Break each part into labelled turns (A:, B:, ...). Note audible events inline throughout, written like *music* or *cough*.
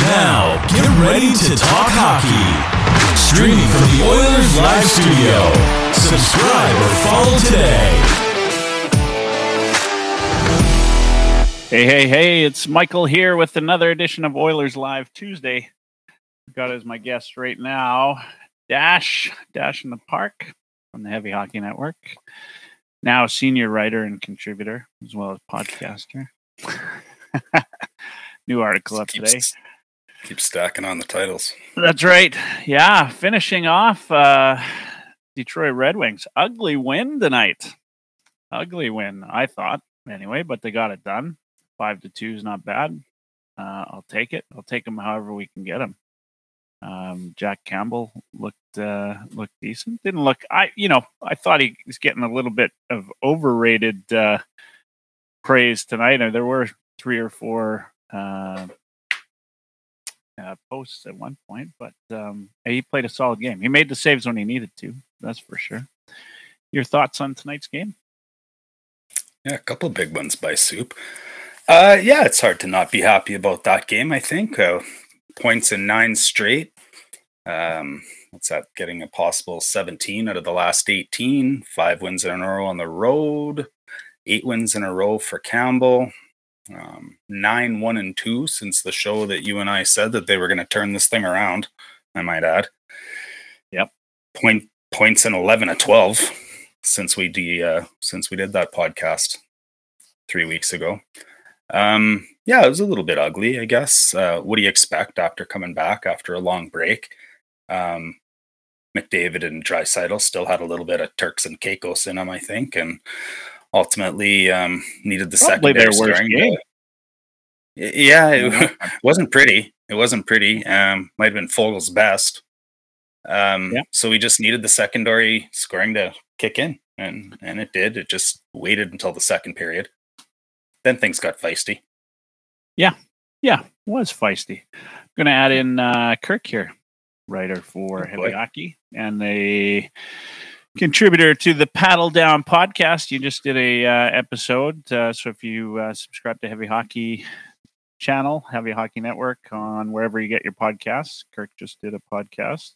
A: Now, get ready to talk hockey. Streaming from the Oilers Live Studio. Subscribe or follow today.
B: Hey, hey, hey, it's Michael here with another edition of Oilers Live Tuesday. I've got as my guest right now Dash, Dash in the Park from the Heavy Hockey Network. Now senior writer and contributor, as well as podcaster. *laughs* New article up today.
C: Keep stacking on the titles.
B: That's right. Yeah, finishing off uh, Detroit Red Wings. Ugly win tonight. Ugly win, I thought, anyway, but they got it done. Five to two is not bad. Uh, I'll take it. I'll take them however we can get them. Um, Jack Campbell looked uh, looked decent. Didn't look. I you know I thought he was getting a little bit of overrated uh, praise tonight. There were three or four uh, uh, posts at one point, but um, he played a solid game. He made the saves when he needed to. That's for sure. Your thoughts on tonight's game?
C: Yeah, a couple big ones by Soup. Uh, yeah, it's hard to not be happy about that game. I think uh, points in nine straight. Um, what's that? Getting a possible 17 out of the last 18. Five wins in a row on the road. Eight wins in a row for Campbell um, nine, one, and two since the show that you and I said that they were going to turn this thing around. I might add.
B: Yep.
C: Point points in eleven of twelve since we de, uh, since we did that podcast three weeks ago. Um, yeah, it was a little bit ugly, I guess. Uh, what do you expect after coming back after a long break? Um, McDavid and Draisaitl still had a little bit of Turks and Caicos in them, I think, and ultimately um, needed the Probably secondary scoring. Game. Yeah, *laughs* it wasn't pretty. It wasn't pretty. Um, might have been Foegele's best. Um, yeah. So we just needed the secondary scoring to kick in, and and it did. It just waited until the second period. Then things got feisty.
B: Yeah, yeah, was feisty. I'm to add in uh, Kirk here, writer for oh, Hockey, and they contributor to the Paddle Down podcast. You just did a uh, episode, uh, so if you uh, subscribe to Heavy Hockey channel, Heavy Hockey Network, on wherever you get your podcasts, Kirk just did a podcast.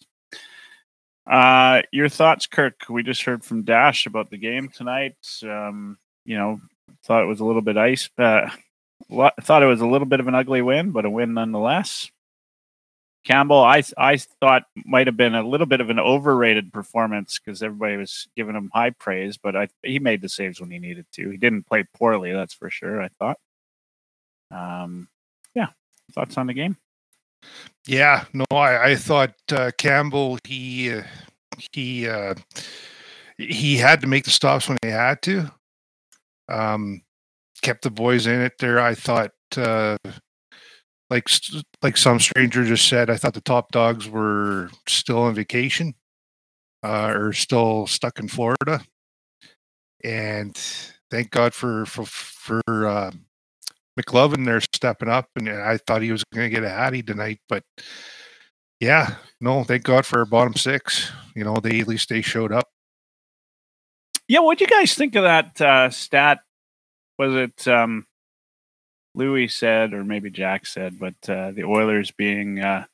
B: Uh, your thoughts, Kirk? We just heard from Dash about the game tonight. Um, you know, thought it was a little bit ice. Uh, thought it was a little bit of an ugly win, but a win nonetheless. Campbell, I I thought might have been a little bit of an overrated performance because everybody was giving him high praise, but I he made the saves when he needed to. He didn't play poorly, that's for sure. I thought. Um, yeah, thoughts on the game?
D: Yeah, no, I I thought uh, Campbell he uh, he uh, he had to make the stops when he had to. Um, kept the boys in it there. I thought. Like like some stranger just said, I thought the top dogs were still on vacation uh, or still stuck in Florida, and thank God for for for uh, McLovin. They're stepping up, and I thought he was going to get a hattie tonight, but yeah, no, thank God for our bottom six. You know, they at least they showed up.
B: Yeah, what do you guys think of that uh, stat? Was it um, Louis said, or maybe Jack said, but uh, the Oilers being uh,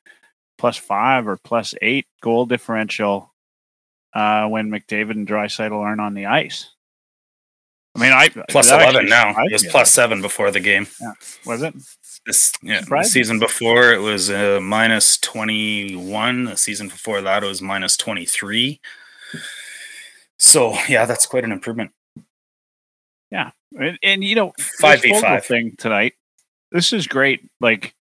B: plus five or plus eight goal differential uh, when McDavid and Draisaitl aren't on the ice. I mean, I
C: plus eleven now. It was plus seven before the game.
B: Yeah. Was it?
C: This yeah, the season before it was uh, minus twenty one. The season before that it was minus twenty three. So yeah, that's quite an improvement.
B: Yeah, and, and you know,
C: five v five
B: thing tonight. This is great. Like,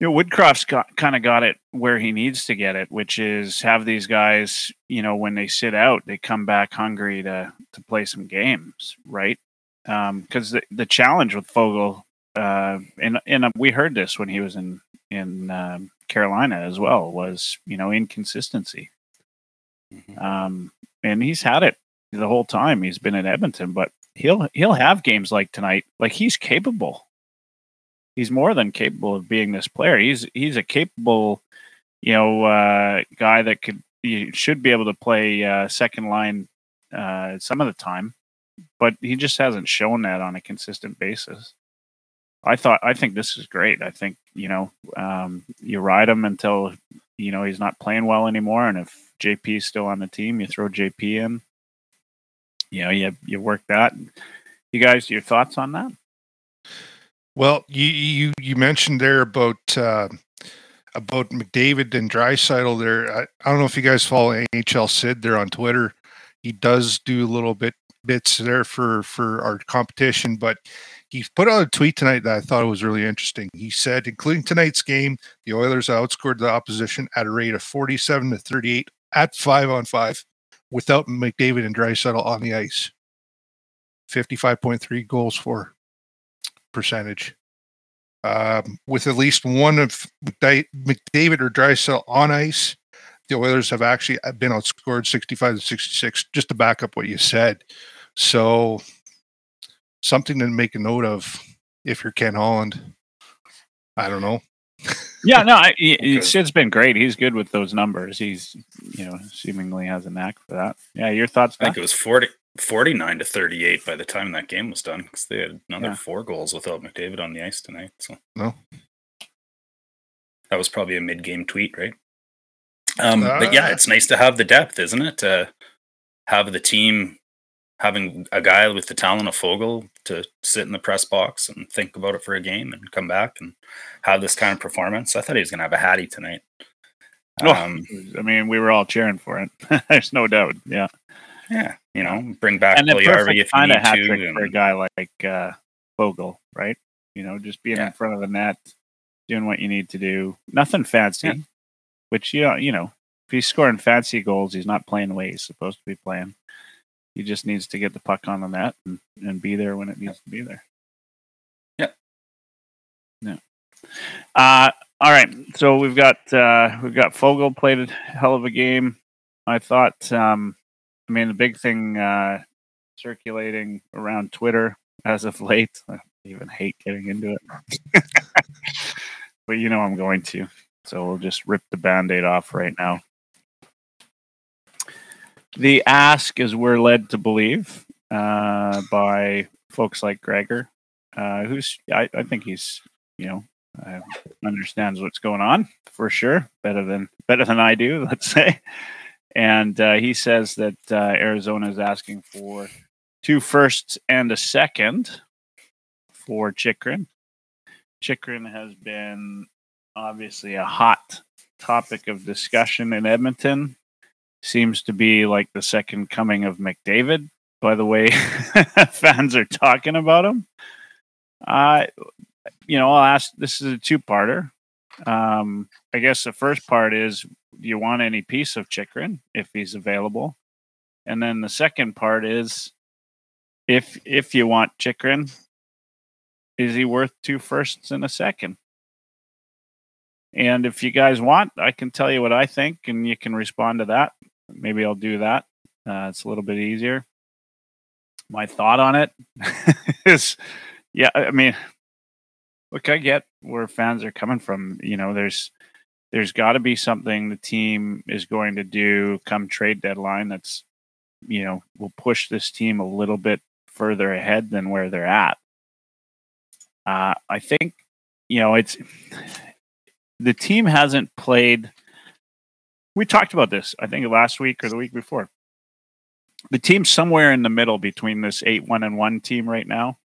B: you know, Woodcroft's got kind of got it where he needs to get it, which is have these guys. You know, when they sit out, they come back hungry to to play some games, right? Because um, the the challenge with Foegele, uh, and and we heard this when he was in in um, Carolina as well, was you know inconsistency. Mm-hmm. Um, and he's had it the whole time he's been in Edmonton, but he'll he'll have games like tonight. Like he's capable. He's more than capable of being this player. He's he's a capable, you know, uh, guy that could you should be able to play uh, second line uh, some of the time, but he just hasn't shown that on a consistent basis. I thought I think this is great. I think you know um, you ride him until you know he's not playing well anymore, and if JP is still on the team, you throw JP in. You know, you you work that. You guys, your thoughts on that?
D: Well, you you you mentioned there about uh, about McDavid and Draisaitl. There, I, I don't know if you guys follow NHL Sid there on Twitter. He does do a little bit bits there for for our competition, but he put out a tweet tonight that I thought was really interesting. He said, including tonight's game, the Oilers outscored the opposition at a rate of 47 to 38 at five on five without McDavid and Draisaitl on the ice. 55.3 goals for percentage. Um, with at least one of McDavid or Draisaitl on ice, the Oilers have actually uh, been outscored 65 to 66, just to back up what you said. So something to make a note of if you're Ken Holland. I don't know.
B: Yeah, no, I, he, Sid's been great. He's good with those numbers. He's, you know, seemingly has a knack for that. Yeah, your thoughts?
C: I think it was 40, 49 to 38 by the time that game was done because they had another yeah. four goals without McDavid on the ice tonight. So,
D: no.
C: That was probably a mid game tweet, right? Um, uh, but yeah, uh. it's nice to have the depth, isn't it? To have the team having a guy with the talent of Foegele to sit in the press box and think about it for a game and come back and have this kind of performance. I thought he was going to have a hattie tonight.
B: Oh, um, I mean, we were all cheering for it. *laughs* There's no doubt. Yeah.
C: Yeah. You know, bring back and Puljujarvi if you need hat
B: to. And... For a guy like uh, Foegele, right? You know, just being yeah. in front of the net, doing what you need to do. Nothing fancy, yeah. which, you know, you know, if he's scoring fancy goals, he's not playing the way he's supposed to be playing. He just needs to get the puck on the net and, and be there when it needs to be there.
C: Yeah.
B: Yeah. Uh, all right. So we've got uh, we've got Foegele played a hell of a game. I thought. Um, I mean, the big thing uh, circulating around Twitter as of late. *laughs* I even hate getting into it, *laughs* but you know I'm going to. So we'll just rip the band-aid off right now the ask, as we're led to believe, uh, by folks like Gregor, uh, who's I, I, think he's you know uh, understands what's going on for sure, better than better than I do, *laughs* let's say. And uh, he says that uh, Arizona is asking for two firsts and a second for Chychrun. Chychrun has been obviously a hot topic of discussion in Edmonton seems to be like the second coming of McDavid by the way *laughs* fans are talking about him. Uh, you know, I'll ask this is a two parter. Um, I guess the first part is do you want any piece of Chychrun if he's available? And then the second part is if if you want Chychrun, is he worth two firsts and a second? And if you guys want, I can tell you what I think and you can respond to that maybe I'll do that. Uh, it's a little bit easier. My thought on it *laughs* is, yeah, I mean, look, I get where fans are coming from. You know, there's there's got to be something the team is going to do come trade deadline that's, you know, will push this team a little bit further ahead than where they're at. Uh, I think, you know, it's *sighs* the team hasn't played we talked about this, I think last week or the week before. The team's somewhere in the middle between this eight one and one team right now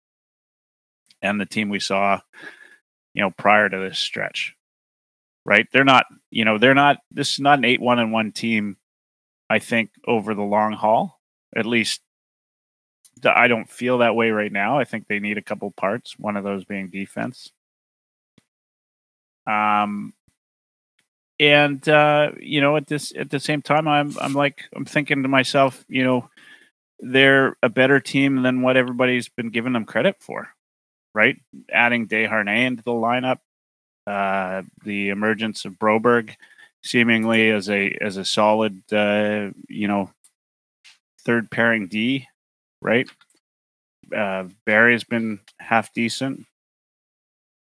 B: and the team we saw, you know, prior to this stretch. Right? They're not, you know, they're not this is not an eight one and one team, I think, over the long haul. At least I don't feel that way right now. I think they need a couple parts, one of those being defense. Um, and uh, you know at this at the same time i'm i'm like i'm thinking to myself you know they're a better team than what everybody's been giving them credit for right? Adding Desharnais into the lineup uh, the emergence of broberg seemingly as a as a solid uh, you know third pairing d right? Uh, barrie's been half decent.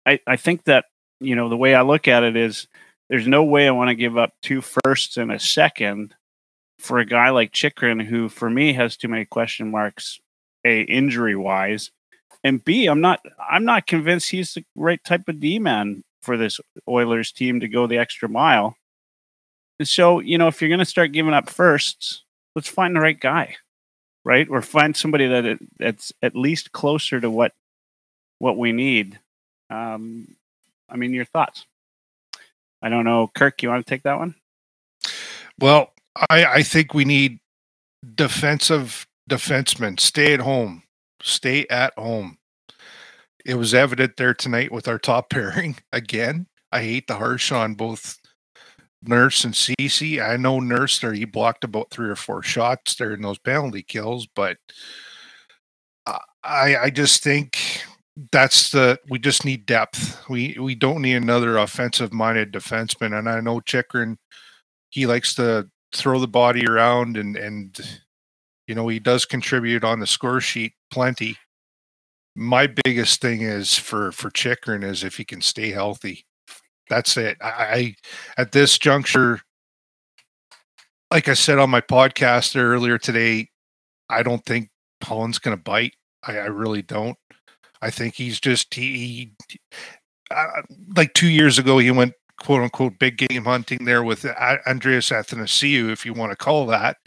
B: I i think that you know the way i look at it is there's no way I want to give up two firsts and a second for a guy like Chychrun, who for me has too many question marks, a injury wise, and B, I'm not I'm not convinced he's the right type of D man for this Oilers team to go the extra mile. And so, you know, if you're going to start giving up firsts, let's find the right guy, right? Or find somebody that that's at least closer to what what we need. Um, I mean, your thoughts? I don't know, Kirk. You want to take that one?
D: Well, I I think we need defensive defensemen. Stay at home. Stay at home. It was evident there tonight with our top *laughs* pairing again. I hate the harsh on both Nurse and Ceci. I know Nurse there, he blocked about three or four shots there in those penalty kills, but I I just think that's the we just need depth. We we don't need another offensive minded defenseman. And I know Chychrun, he likes to throw the body around and and you know he does contribute on the score sheet plenty. My biggest thing is for for Chychrun is if he can stay healthy. That's it. I, I at this juncture, like I said on my podcast earlier today, I don't think Holland's going to bite. I, I, really don't. I think he's just he, he uh, like two years ago he went quote unquote big game hunting there with Andreas Athanasiou, if you want to call that,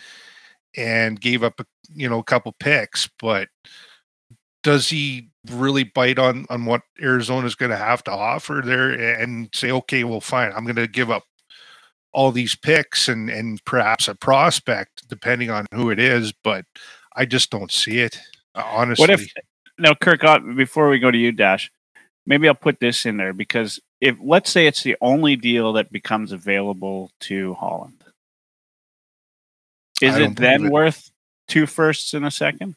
D: and gave up a you know a couple picks, but does he really bite on on what Arizona is going to have to offer there and say, okay, well, fine, I'm going to give up all these picks and and perhaps a prospect depending on who it is, but I just don't see it honestly. What if
B: now, Kirk? Uh, before we go to you, Dash, maybe I'll put this in there because if let's say it's the only deal that becomes available to Holland, is it then it. worth two firsts in a second?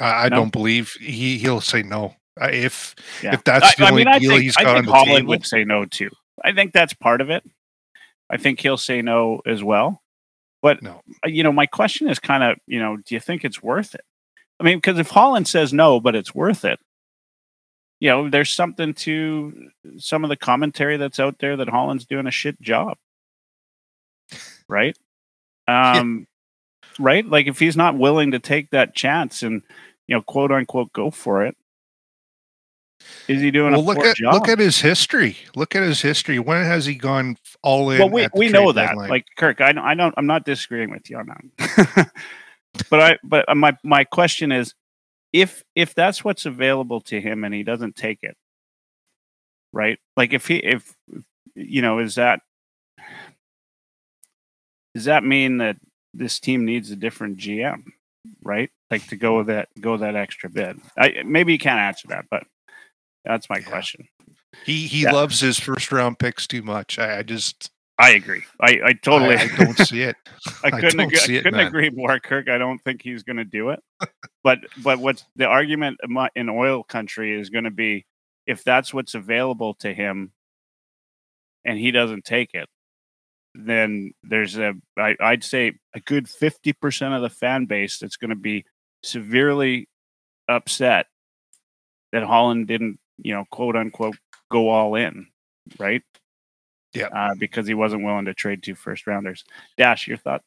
D: I, I no? don't believe he he'll say no. If yeah. if that's the I, only I mean, deal think,
B: he's got I think on the Holland table. would say no too. I think that's part of it. I think he'll say no as well. But no. Uh, you know, my question is kind of, you know, do you think it's worth it? I mean, because if Holland says no, but it's worth it, you know, there's something to some of the commentary that's out there that Holland's doing a shit job. Right? *laughs* Um right? Like if he's not willing to take that chance and you know, quote unquote, go for it. Is he doing well,
D: look at
B: job?
D: look at his history. Look at his history. When has he gone all in?
B: Well, we, we know that. Deadline? Like Kirk, I I don't. I'm not disagreeing with you on that. *laughs* but I but uh, my my question is, if if that's what's available to him and he doesn't take it, right? Like if he if you know is that does that mean that this team needs a different GM, right? Like to go that go that extra bit. I maybe you can't answer that, but that's my yeah. question.
D: He he yeah. loves his first round picks too much. I, I just
B: I agree. I, I totally
D: I, I don't see it. *laughs*
B: I couldn't I agree, I couldn't it, agree more, Kirk. I don't think he's going to do it. but but what's the argument in oil country is going to be if that's what's available to him and he doesn't take it, then there's a I, I'd say a good fifty percent of the fan base that's going to be severely upset that Holland didn't, you know, quote unquote, go all in, right?
D: Yeah,
B: uh, because he wasn't willing to trade two first rounders. Dash, your thoughts?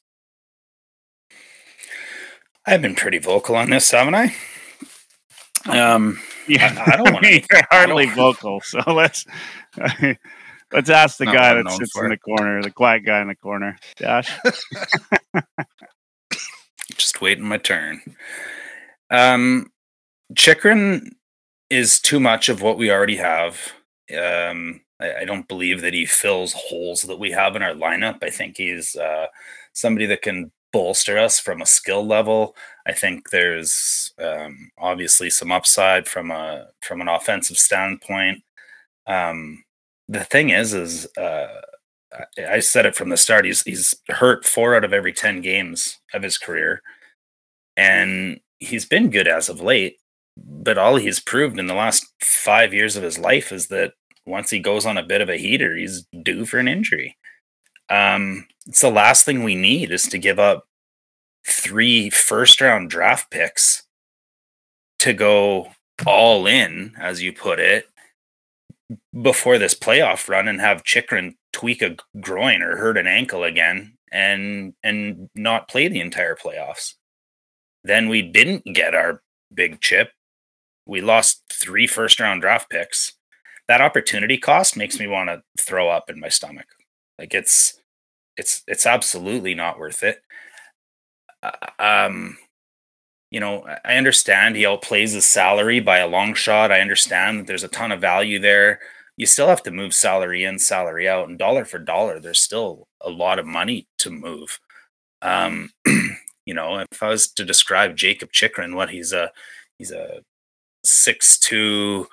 C: I've been pretty vocal on this, haven't I? Um, *laughs*
B: yeah, I, I don't want to. *laughs* You're hardly vocal, so *laughs* let's. Let's ask the Not guy that sits in the corner, the quiet guy in the corner. Josh.
C: Just waiting my turn. Um, Chychrun is too much of what we already have. Um, I, I, don't believe that he fills holes that we have in our lineup. I think he's uh, somebody that can bolster us from a skill level. I think there's um, obviously some upside from a from an offensive standpoint. Um, the thing is, is uh, I said it from the start. He's he's hurt four out of every ten games of his career, and he's been good as of late. But all he's proved in the last five years of his life is that once he goes on a bit of a heater, he's due for an injury. Um, it's the last thing we need is to give up three first round draft picks to go all in, as you put it, before this playoff run and have Chychrun tweak a groin or hurt an ankle again and and not play the entire playoffs. Then we didn't get our big chip we lost three first round draft picks. That opportunity cost makes me want to throw up in my stomach. Like it's it's it's absolutely not worth it. Uh, um, you know, I understand he outplays his salary by a long shot. I understand that there's a ton of value there. You still have to move salary in, salary out, and dollar for dollar, there's still a lot of money to move. Um, *clears throat* you know, if I was to describe Jakob Chychrun, what he's a he's a six two,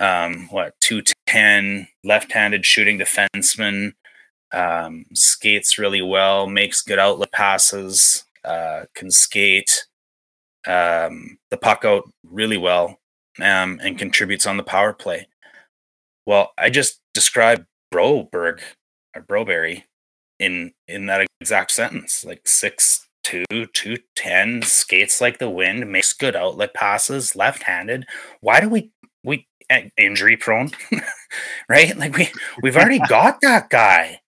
C: um, what two ten left-handed shooting defenseman, um, skates really well, makes good outlet passes, uh, can skate um, the puck out really well, um, and contributes on the power play. Well, I just described Broberg or Broberry in in that exact sentence, like six two, two ten, skates like the wind, makes good outlet passes, left handed. Why do we we injury prone, *laughs* right? Like we we've already *laughs* got that guy.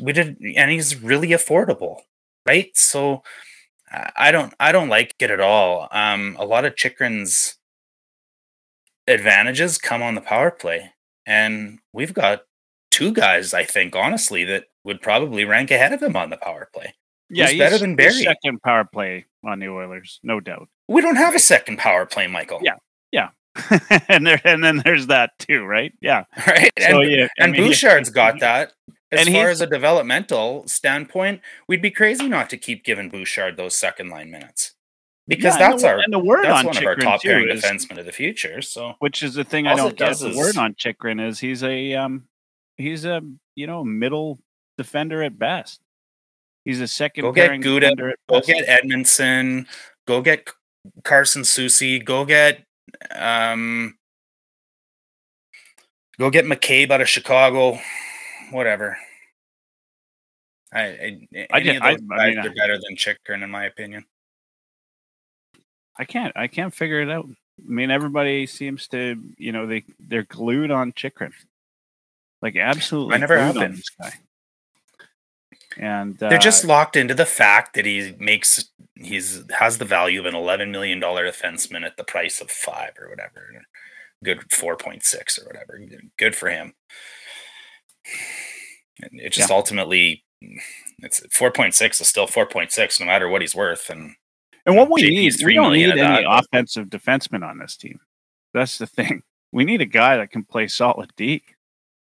C: We did, and he's really affordable, right? So I don't I don't like it at all. Um, a lot of Chychrun's advantages come on the power play, and we've got two guys. I think honestly that would probably rank ahead of him on the power play.
B: Yeah, he's, he's better than Barrie. Second power play on the Oilers, no doubt.
C: We don't have a second power play, Michael.
B: Yeah, yeah. *laughs* and there and then there's that too, right? Yeah. *laughs*
C: Right. So, and, yeah, and I mean, Bouchard's got that. As and far as a developmental standpoint, we'd be crazy not to keep giving Bouchard those second line minutes. Because yeah, that's
B: and the,
C: our
B: and the word
C: that's
B: on
C: one
B: Chychrun
C: of our top pairing
B: defensemen
C: of the future. So
B: which is the thing I don't get. The word on Chychrun is he's a um he's a you know middle defender at best. He's a second
C: go get Guda, go get Edmundson, go get Carson Soucy, go get um go get McCabe out of Chicago, whatever. I, I, I, any I, I, guys are better than Chychrun in my opinion.
B: I can't I can't figure it out. I mean, everybody seems to you know they they're glued on Chychrun, like absolutely.
C: I never have been.
B: This guy. And
C: uh, they're just locked into the fact that he makes he's has the value of an eleven million dollar defenseman at the price of five or whatever, good four point six or whatever. Good for him. it just yeah. ultimately it's 4.6 is still 4.6 no matter what he's worth and
B: and what we need we don't need any that, offensive defenseman on this team that's the thing we need a guy that can play solid D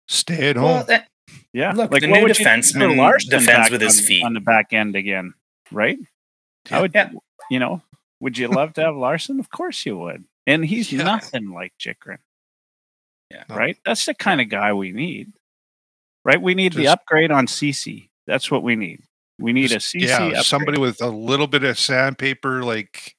D: stay at home well, that,
B: yeah
C: look like the new defenseman defense with his
B: on,
C: feet
B: on the back end again right yeah. would yeah. you know would you love to have Larsson of course you would and he's yeah. nothing like Chychrun yeah oh. right that's the kind of guy we need right we need Just, the upgrade on Ceci. that's what we need. We need a Ceci. Yeah, upgrade.
D: somebody with a little bit of sandpaper, like,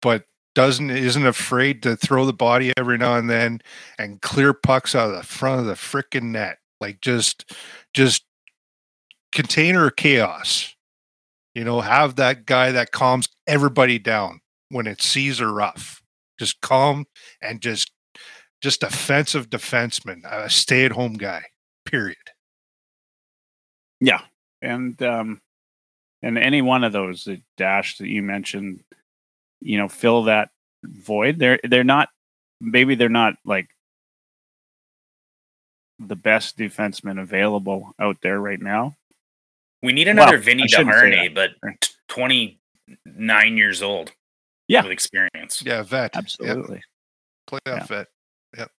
D: but doesn't isn't afraid to throw the body every now and then and clear pucks out of the front of the freaking net. Like just, just container chaos. You know, have that guy that calms everybody down when it sees or rough. Just calm and just, just offensive defenseman, a stay-at-home guy. Period.
B: Yeah, and um, and any one of those the dash that you mentioned, you know, fill that void. They're they're not maybe they're not like the best defenseman available out there right now.
C: We need another well, Vinny Desharnais, but twenty nine years old.
B: Yeah,
C: with experience.
D: Yeah, vet.
B: Absolutely.
D: Yep. Playoff yeah. vet. Yep.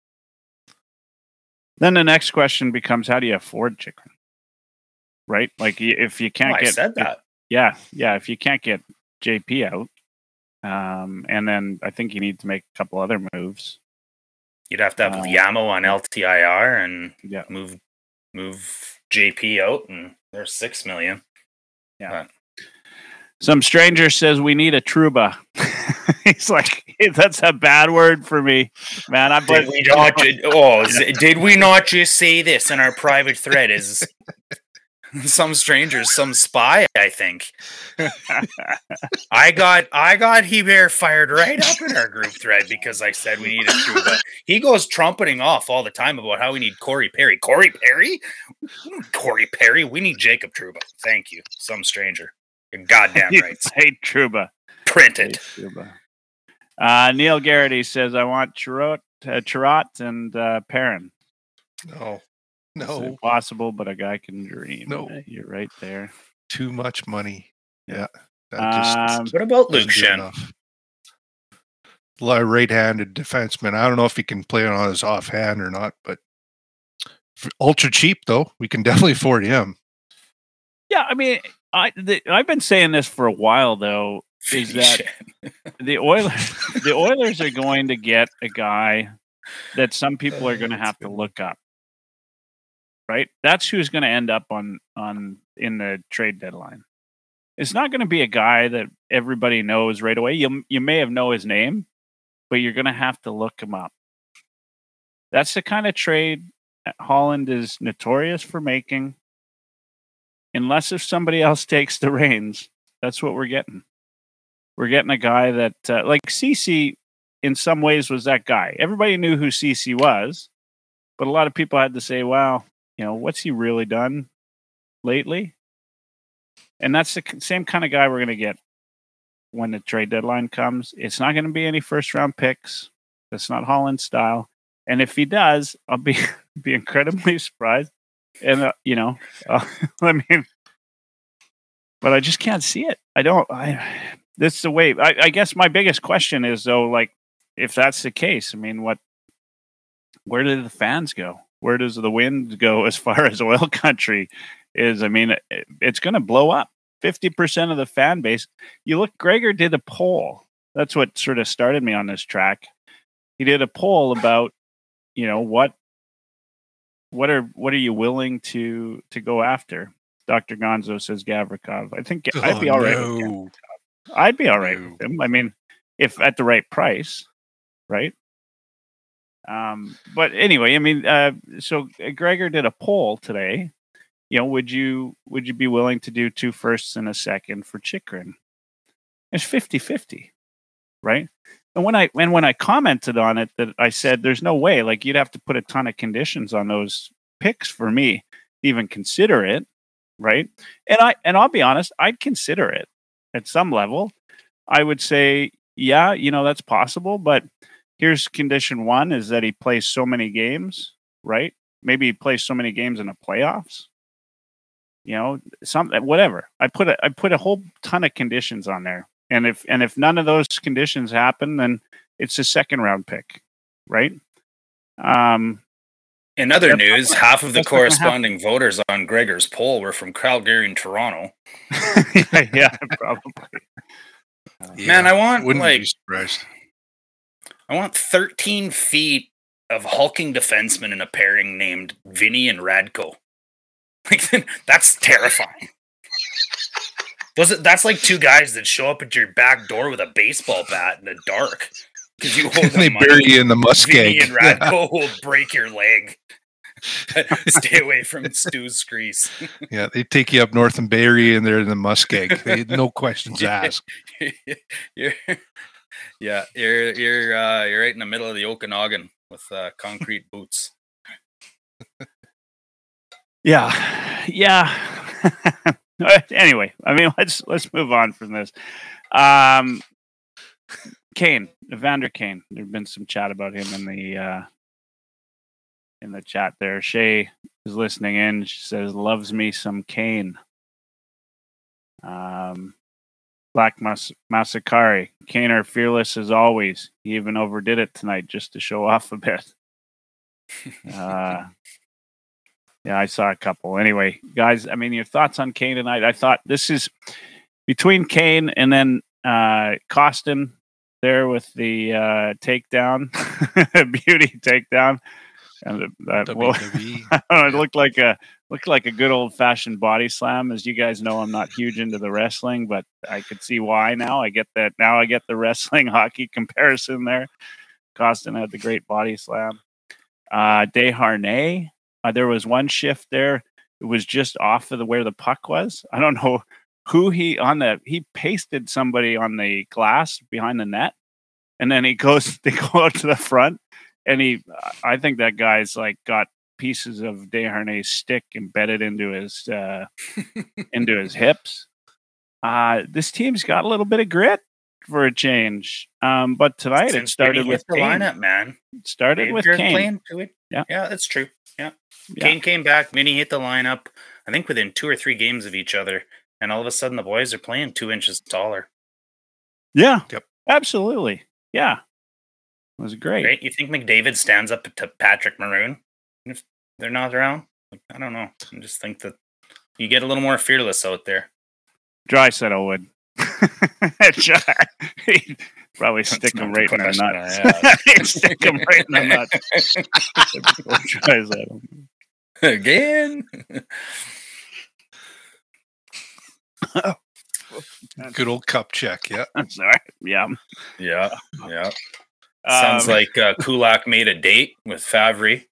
B: Then the next question becomes: How do you afford chicken? right? Like if you can't
C: oh,
B: get
C: I said that.
B: yeah, yeah. If you can't get JP out, um, and then I think you need to make a couple other moves.
C: You'd have to have uh, Yamo on LTIR and yeah. move move JP out, and there's six million.
B: Yeah. But. Some stranger says we need a Trouba. *laughs* He's like, that's a bad word for me, man. I
C: did we not? *laughs* oh, did we not just say this in our private thread? Is *laughs* some strangers, some spy, I think. I got I got Hebert fired right up in our group thread because I said we needed Trouba. He goes trumpeting off all the time about how we need Corey Perry. Corey Perry? Corey Perry? We need Jacob Trouba. Thank you. Some stranger. You're goddamn right.
B: Hey Trouba.
C: Printed.
B: Trouba. Uh, Neil Garrity says, I want Chirot, uh, Chirot and uh, Perrin.
D: No,
B: It's
D: no,
B: impossible, but a guy can dream.
D: No.
B: Uh, You're right there.
D: too much money. Yeah, that
B: Um,
C: What about
D: doesn't
C: Luke
D: do
C: Schenn?
D: enough. A lot of right-handed defenseman. I don't know if he can play on his offhand or not, but ultra cheap though. We can *laughs* definitely afford him.
B: Yeah, I mean, I the, I've been saying this for a while though. *laughs* Is that the Oilers? *laughs* the Oilers are going to get a guy that some people are
C: Oh,
B: going to have to look up. Right, that's who's going to end up on on in the trade deadline. It's not going to be a guy that everybody knows right away. You you may have know his name, but you're going to have to look him up. That's the kind of trade Holland is notorious for making. Unless if somebody else *laughs* takes the reins, that's what we're getting. We're getting a guy that, uh, like Ceci, in some ways was that guy. Everybody knew who Ceci was, but a lot of people had to say, "Wow, you know, what's he really done lately?" And that's the same kind of guy we're going to get when the trade deadline comes. It's not going to be any first round picks. That's not Holland style. And if he does, I'll be *laughs* be incredibly *laughs* surprised. And uh, you know, uh, *laughs* I mean, but I just can't see it. I don't. I this is the way. I, I guess my biggest question is though, like, if that's the case, I mean, what? Where do the fans go? Where does the wind go *laughs* as far as oil country is? I mean, it's going to blow up. Fifty percent of the fan base. You look. Gregor did a poll. That's what sort of started me on this track. He did a poll about, you know, what what are what are you willing to to go after? Dr. Gonzo says Gavrikov. I think I'd be
D: Oh,
B: all right
D: no.
B: I'd be all right
D: No.
B: with him. I mean, if at the right price, right? Um, but anyway, I mean, uh, so Gregor did a poll today. You know, would you would you be willing to do two firsts and a second for Chychrun? It's 50-50, right? And when I and when I commented on it, that I said there's no way, like you'd have to put a ton of conditions on those picks for me to even consider it, right? And I and I'll be honest, I'd consider it at some level. I would say, yeah, you know, that's possible, but here's condition one is that he plays so many games, right? Maybe he plays so many games in the playoffs. You know, some whatever. I put a I put a whole ton of conditions on there. And if and if none of those conditions happen, then it's a second round pick, right? Um
C: In other
B: That's
C: news,
B: not-
C: half of the
B: that's not gonna happen.
C: corresponding voters on Gregor's poll were from Calgary and Toronto. *laughs*
B: yeah, probably.
C: Man, I want
D: wouldn't
C: like
D: be surprised.
C: I want 13 feet of hulking defensemen in a pairing named Vinny and Radko. *laughs* Like that's terrifying. Those that's like two guys that show up at your back door with a baseball bat in the dark because you hold *laughs*
D: they
C: money.
D: bury you in the muskeg.
C: Vinny and Radko *laughs* will break your leg. Stay away from Stu's grease.
D: yeah, they take you up north and bury you in there in the muskeg. They, no questions asked.
C: you're, yeah, you're you're uh, you're right in the middle of the Okanagan with uh, concrete boots. *laughs*
B: Yeah, yeah. *laughs* anyway, I mean, let's let's move on from this. Um, Kane, Evander Kane. There's been some chat about him in the uh, in the chat there. Shay is listening in. She says, "Loves me some Kane." Um, Black Mas- Masakari, Kane are fearless as always. He even overdid it tonight just to show *laughs* off a bit. Uh, yeah, I saw a couple. Anyway, guys, I mean, your thoughts on Kane tonight? I thought this is between Kane and then uh, Kostin there with the uh, takedown, *laughs* beauty takedown, and the- that well,
D: WWE.
B: I don't know, it looked like a looked like a good old fashioned body slam. As you guys know, I'm not huge into the wrestling, but I could see why now. I get that now. I get the *laughs* wrestling hockey comparison there. Kostin had the great body slam. Uh, Desharnais, uh, there was one shift there. It was just off of the where the puck was. I don't know who he on the he pasted somebody on the glass behind the net, and then he goes *laughs* they go out to the front, and he I think that guy's like got pieces of Desharnais' stick embedded into his uh, *laughs* into his hips. Uh, this team's got a little bit of grit. for a change. Um, but tonight it started with
C: the
B: Kane.
C: lineup, man.
B: It started with Kane.
C: playing to it.
B: Yeah.
C: yeah, that's true. Yeah.
B: Yeah.
C: Kane came back. Vinny hit the lineup. I think within two or three games of each other, and all of a sudden the boys are playing two inches taller.
B: Yeah.
D: Yep.
B: Absolutely. Yeah. It was great.
C: Right? You think McDavid stands up to Patrick Maroon they're not around? Like, I don't know. I just think that you get a little more fearless out there.
B: Dry said I would. *laughs* He'd *laughs* Probably stick
C: not
B: him
C: the
B: right in the
C: question
B: nuts.
C: I *laughs* asked.
B: He'd stick him right in the nuts. Tries at him.
C: Again.
D: Good old cup check. Yeah.
B: I'm sorry. Yeah.
C: yeah. Yeah. Sounds
B: Um,
C: like uh, Kulak made a date with Fabbri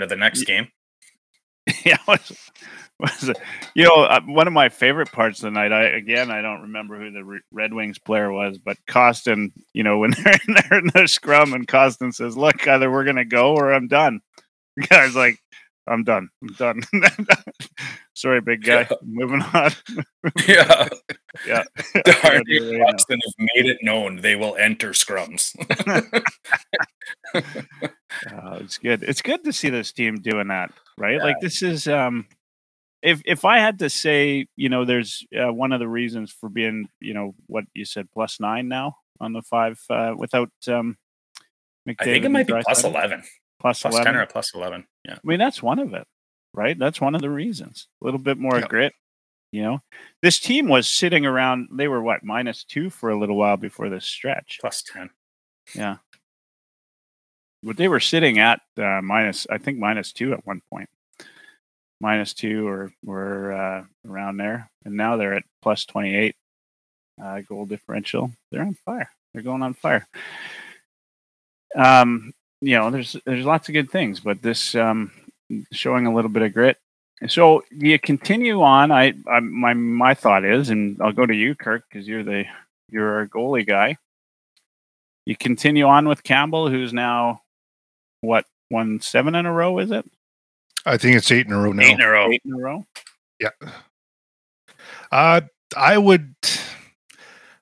C: for the next game. *laughs*
B: yeah, was, was it? You know, uh, one of my favorite parts of the night. I again, I don't remember who the Re- Red Wings player was, but Kostin. You know, when *laughs* they're in there in the scrum, and Kostin says, "Look, either we're gonna go or I'm done." *laughs* The guy's like, "I'm done. I'm done." Sorry, big guy.
C: Yeah.
B: Moving on.
C: Yeah.
B: Yeah. Yeah.
C: and Boston have made it known they will enter scrums.
B: Uh, it's good. It's good to see this team doing that, right? Like this is um if if I had to say, you know, there's uh, one of the reasons for being, you know, what you said plus 9 now on the 5 uh without um McDavid
C: I think it might be 11.
B: plus
C: Plus
B: 11.
C: 10 or plus 11. Yeah.
B: I mean, that's one of it, right? That's one of the reasons. A little bit more grit, you know. This team was sitting around they were what, minus 2 for a little while before this stretch.
C: Plus 10.
B: Yeah. But they were sitting at uh, minus, I think minus two at one Minus two or or uh, around there, and now they're at plus twenty eight. Uh, goal differential. They're on fire. They're going on fire. Um, you know, there's there's lots of good things, but this um, showing a little bit of grit. So you continue on? I, I my my thought is, and I'll go to you, Kirk, because you're the you're our goalie guy you continue on with Campbell, who's now what won seven in a row? Is it
D: I think it's eight in a row now.
C: Eight in a row.
B: eight in a row?
D: Yeah. Uh, I would,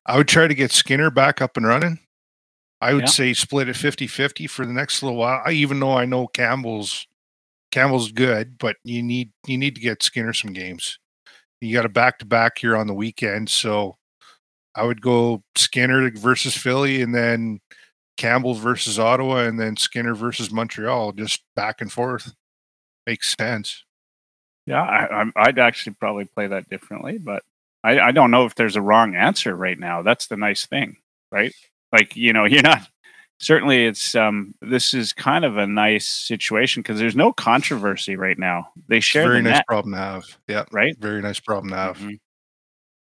D: I would try to get Skinner back up and running. I would
B: Yeah.
D: say split it 50-50 for the next little while. I, even though I know Campbell's Campbell's good, but you need you need to get Skinner some games. You got a back to back here on the weekend, so I would go Skinner versus Philly, and then Campbell versus Ottawa, and then Skinner versus Montreal, just back and forth. Makes sense.
B: Yeah, I, I'd actually probably play that differently, but I, I don't know if there's a wrong answer right now. That's the nice thing, right? Like you know, *laughs* you're not. Certainly, it's um. This is kind of a nice situation because there's no controversy right now. They share
D: Very
B: the
D: nice
B: net,
D: problem to have. Yeah,
B: right?
D: very nice problem to have.
C: Mhm.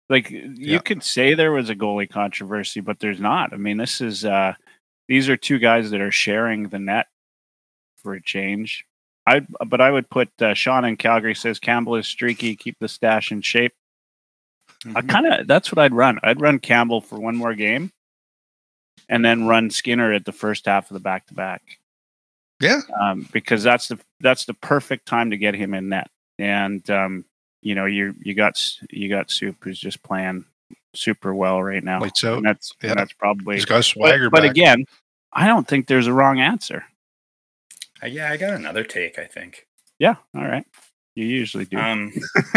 B: like you
D: Yeah.
B: could say there was a goalie controversy, but there's not. I mean, this is uh these are two guys that are sharing the net for a change. I but I would put uh, Sean in Calgary says Campbell is streaky, keep the stash in shape. I
C: Mhm.
B: kind of that's what I'd run. I'd run Campbell for one more game, and then run Skinner at the first half of the back to back.
D: Yeah.
B: um, because that's the that's the perfect time to get him in net. And um, you know, you you got you got Soup who's just playing super well right now.
D: Lights out.
B: And that's
D: Yeah.
B: and that's probably.
D: He's got a
B: But,
D: swagger
B: but
D: back.
B: again, I don't think there's a wrong answer.
C: Uh, yeah, I got another take, I think.
B: Yeah, all right. You usually do.
C: Um, *laughs*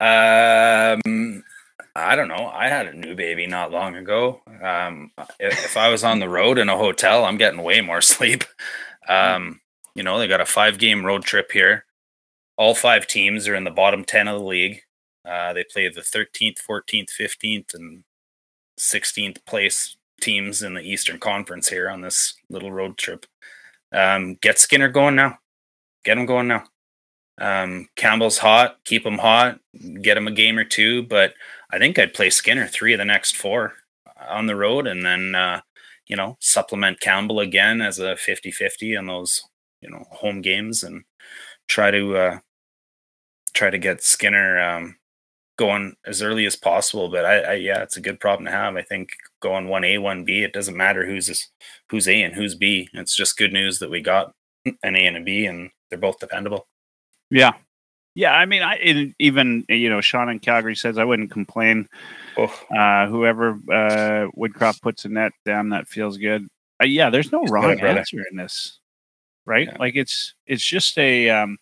C: um, I don't know. I had a new baby not long ago. Um, if, if I was on the road in a hotel, I'm getting way more *laughs* sleep. Um, you know, they got a five game road trip here. All five teams are in the bottom 10 of the league. Uh, they play the 13th, 14th, 15th, and 16th place teams in the Eastern Conference here on this little road trip. Um, get Skinner going now. Get him going now. Um, Campbell's hot. Keep him hot. Get him a game or two. But I think I'd play Skinner three of the next four on the road and then, uh, you know, supplement Campbell again as a 50 50 in those, you know, home games and try to, uh, try to get Skinner, um, going as early as possible. But I, I, yeah, it's a good problem to have. I think going one A, one B, it doesn't matter who's, who's A and who's B. It's just good news that we got an A and a B and they're both dependable.
B: yeah, Yeah, I mean, I in, even you know Sean in Calgary says I wouldn't complain.
C: Oh,
B: Uh, whoever uh, Woodcroft puts a net down, that feels good. Uh, yeah, there's no
C: He's
B: wrong answer in this, right?
C: Yeah.
B: Like it's it's just a, um,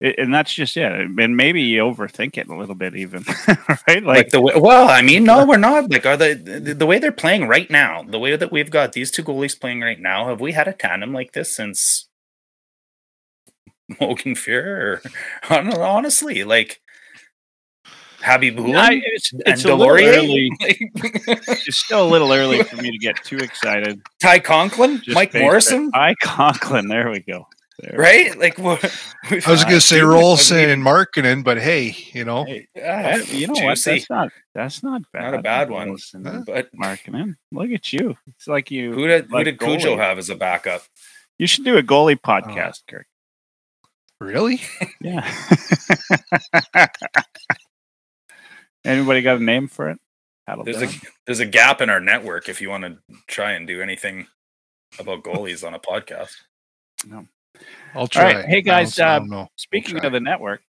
B: and that's just it. And maybe you overthink it a little bit, even, *laughs* right?
C: like,
B: Like,
C: the way, well, I mean, no, *laughs* we're not. Like, are the, the the way they're playing right now, the way that we've got these two goalies playing right now, have we had a tandem like this since *laughs* Moog and Fuhr? I don't know, honestly, like Habib
B: it's,
C: and
B: it's a little
C: Delorier,
B: early. It's still a little early for me to get too excited.
C: Ty Conklin,
B: Just
C: Mike Morrison,
B: I Conklin. There we go. There
C: right? Like, what? *laughs*
D: I was
B: Uh,
D: going to say
C: dude,
D: Roloson
C: I mean-
D: and Markkanen, but hey, you know,
B: Hey,
C: Ah,
B: you know what? That's not that's not bad.
C: Not a bad one.
B: Listen,
D: Huh?
C: But
B: Marketing. Look at you. It's like you.
C: who did who
B: like
C: did Cujo have as a backup?
B: You should do a goalie podcast, Kirk.
D: really?
B: Yeah. *laughs* Anybody got a name for it? Paddle
C: There's a there's a gap in our network if you want to try and do anything about goalies on a podcast.
D: I'll try.
B: right. Hey, guys, uh. Speaking of the network,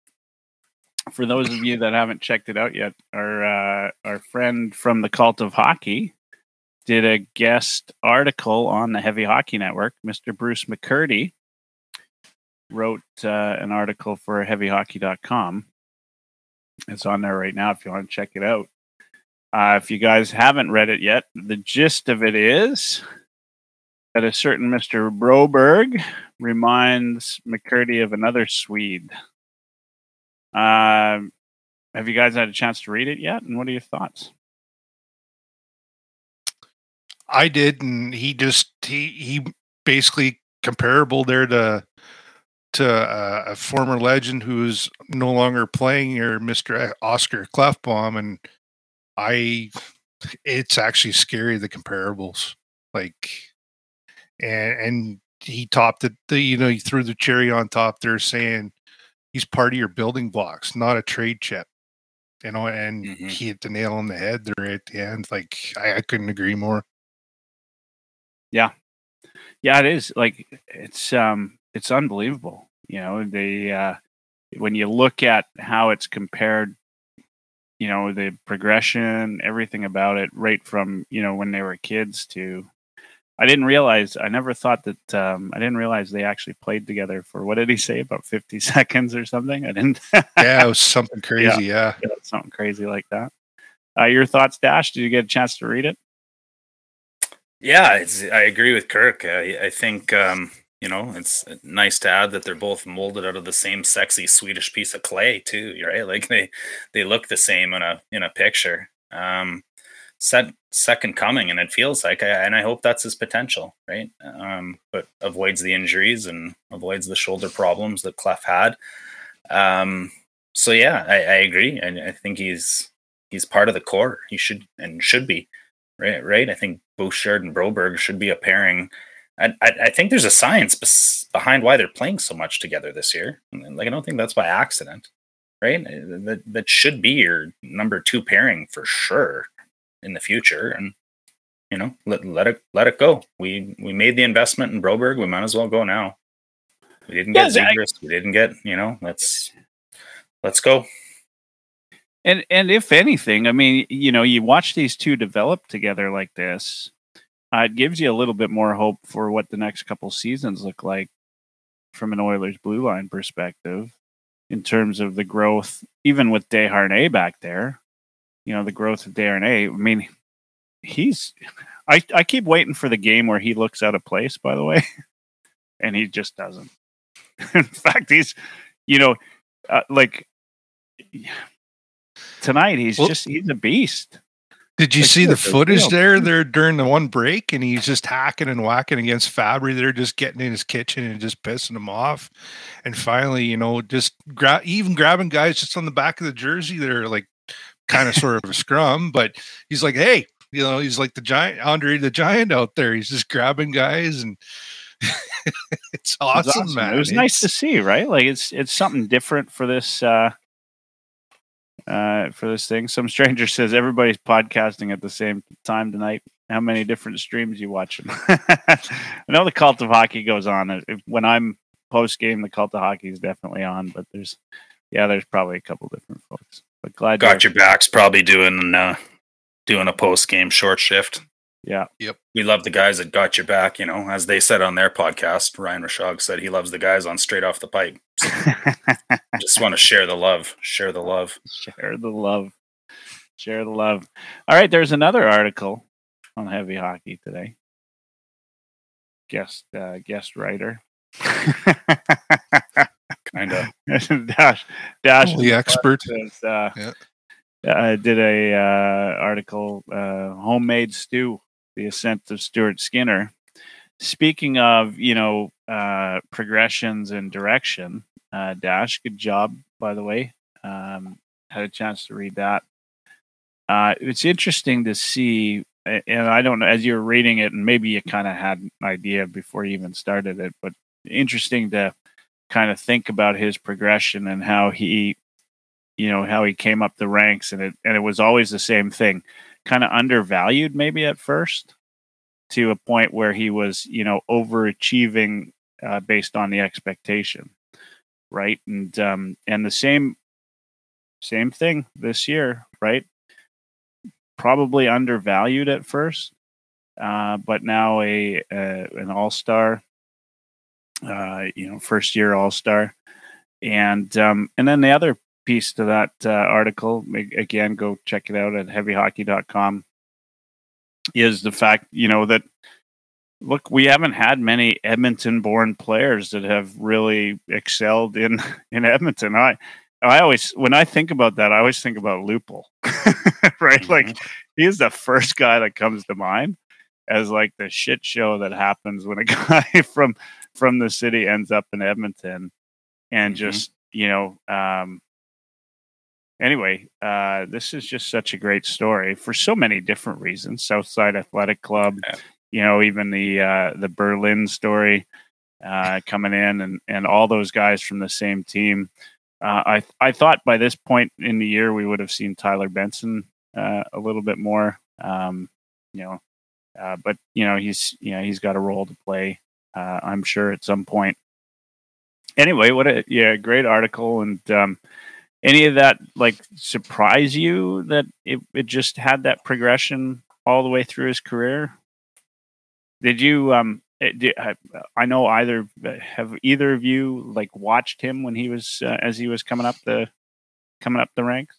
B: for those of you that haven't checked it out yet, our uh, our friend from the Cult of Hockey did a guest article on the Heavy Hockey Network. Mr. Bruce McCurdy wrote uh, an article for HeavyHockey.com. It's on there right now if you want to check it out. Uh, if you guys haven't read it yet, the gist of it is that a certain Mr. Broberg reminds McCurdy of another Swede. Um, have you guys had a chance to read it yet? And what are your thoughts?
D: I did, and he just he he basically comparable there to to uh, a former legend who's no longer playing here, Mister Oscar Klefbom, and I, it's actually scary the comparables, like, and and he topped it. The, you know, he threw the cherry on top there, saying he's part of your building blocks, not a trade chip. You know, and
C: Mhm.
D: he hit the nail on the head there at the end. Like I, I couldn't agree more.
B: Yeah, yeah, it is like it's um it's unbelievable. You know, the uh when you look at how it's compared, you know, the progression, everything about it, right from, you know, when they were kids to I didn't realize I never thought that um I didn't realize they actually played together for what did he say, about fifty *laughs* seconds or something? I didn't *laughs*
D: Yeah, it was something *laughs* crazy. Yeah.
B: Yeah, something crazy like that. Uh, your thoughts, Dash? Did you get a chance to read it?
C: Yeah, it's, I agree with Kirk. I, I think um, you know it's nice to add that they're both molded out of the same sexy Swedish piece of clay too. Right? Like they they look the same in a in a picture. Um, set second coming, and it feels like, I, and I hope that's his potential, right? Um, but avoids the injuries and avoids the shoulder problems that Klef had. Um, so yeah, I, I agree, and I think he's he's part of the core. He should and should be right? Right. I think Bouchard and Broberg should be a pairing. I, I, I think there's a science bes- behind why they're playing so much together this year. Like I don't think that's by accident, right? That that should be your number two pairing for sure in the future. And you know, let let it let it go. We we made the investment in Broberg. We might as well go now. We didn't get
B: Yeah, I-
C: Zegras. We didn't get you know. Let's let's go.
B: And and if anything, I mean, you know, you watch these two develop together like this, uh, it gives you a little bit more hope for what the next couple seasons look like from an Oilers blue line perspective, in terms of the growth, even with Desharnais back there. You know, the growth of Desharnais. I mean, he's. I I keep waiting for the game where he looks out of place. By the way, *laughs* and he just doesn't. *laughs* In fact, he's, you know, uh, like tonight he's
D: Well-
B: just he's a beast.
D: Did you
B: Like,
D: see the footage there there during the one break and he's just hacking and whacking against Fabbri They're just getting in his kitchen and just pissing him off. And finally, you know, just grab even grabbing guys just on the back of the jersey that are like kind of sort of a scrum, but he's like, hey, you know, he's like the giant Andre the Giant out there. He's just grabbing guys and *laughs* it's
B: It
D: awesome, man.
B: It was nice to see, right? Like it's it's something different for this uh uh for this thing. Some stranger *laughs* says everybody's podcasting at the same time tonight. How many different streams you watching? *laughs* I know the cult of hockey goes on. When I'm post game, the cult of hockey is definitely on, but there's yeah, there's probably a couple different folks. But glad
C: got your backs probably doing uh, doing a post game short shift.
B: Yeah.
D: Yep.
C: We love the guys that got your back, you know, as they said on their podcast. Ryan Rishaug said he loves the guys on straight off the pipe. So *laughs* just want to share the love. Share the love.
B: Share the love. Share the love. All right, there's another article on heavy hockey today. Guest uh, guest writer. *laughs*
C: kind of *laughs*
B: Dash Dash
D: the expert.
B: Says, uh,
D: Yeah.
B: uh, did a uh, article, uh, homemade stew, the ascent of Stuart Skinner. Speaking of, you know, uh, progressions and direction, uh, Dash, good job, by the way. Um, had a chance to read that. Uh, it's interesting to see, and I don't know, as you're reading it, and maybe you kind of had an idea before you even started it, but interesting to kind of think about his progression and how he you know how he came up the ranks and it and it was always the same thing kind of undervalued maybe at first to a point where he was you know overachieving uh, based on the expectation right? And um and the same same thing this year right? Probably undervalued at first uh but now a uh, an all-star uh you know first year all-star. And um and then the other piece to that uh, article again go check it out at heavyhockey.com is the fact you know that look we haven't had many edmonton born players that have really excelled in *laughs* in edmonton. I i always when i think about that i always think about lupul *laughs* right? Like he is the first guy that comes to mind as like the shit show that happens when a *laughs* guy from from the city ends up in edmonton and
C: Mhm.
B: just you know um anyway, uh, this is just such a great story for so many different reasons. Southside Athletic Club,
C: Yeah.
B: you know, even the uh, the Berlin story uh, coming in, and and all those guys from the same team. Uh, I I thought by this point in the year we would have seen Tyler Benson uh, a little bit more, um, you know, uh, but you know he's you know he's got a role to play. Uh, I'm sure at some point. Anyway, what a yeah, great article and. Um, any of that like surprise you that it, it just had that progression all the way through his career did you um eh, did, I, know either have either of you like watched him when he was uh, as he was coming up the coming up the ranks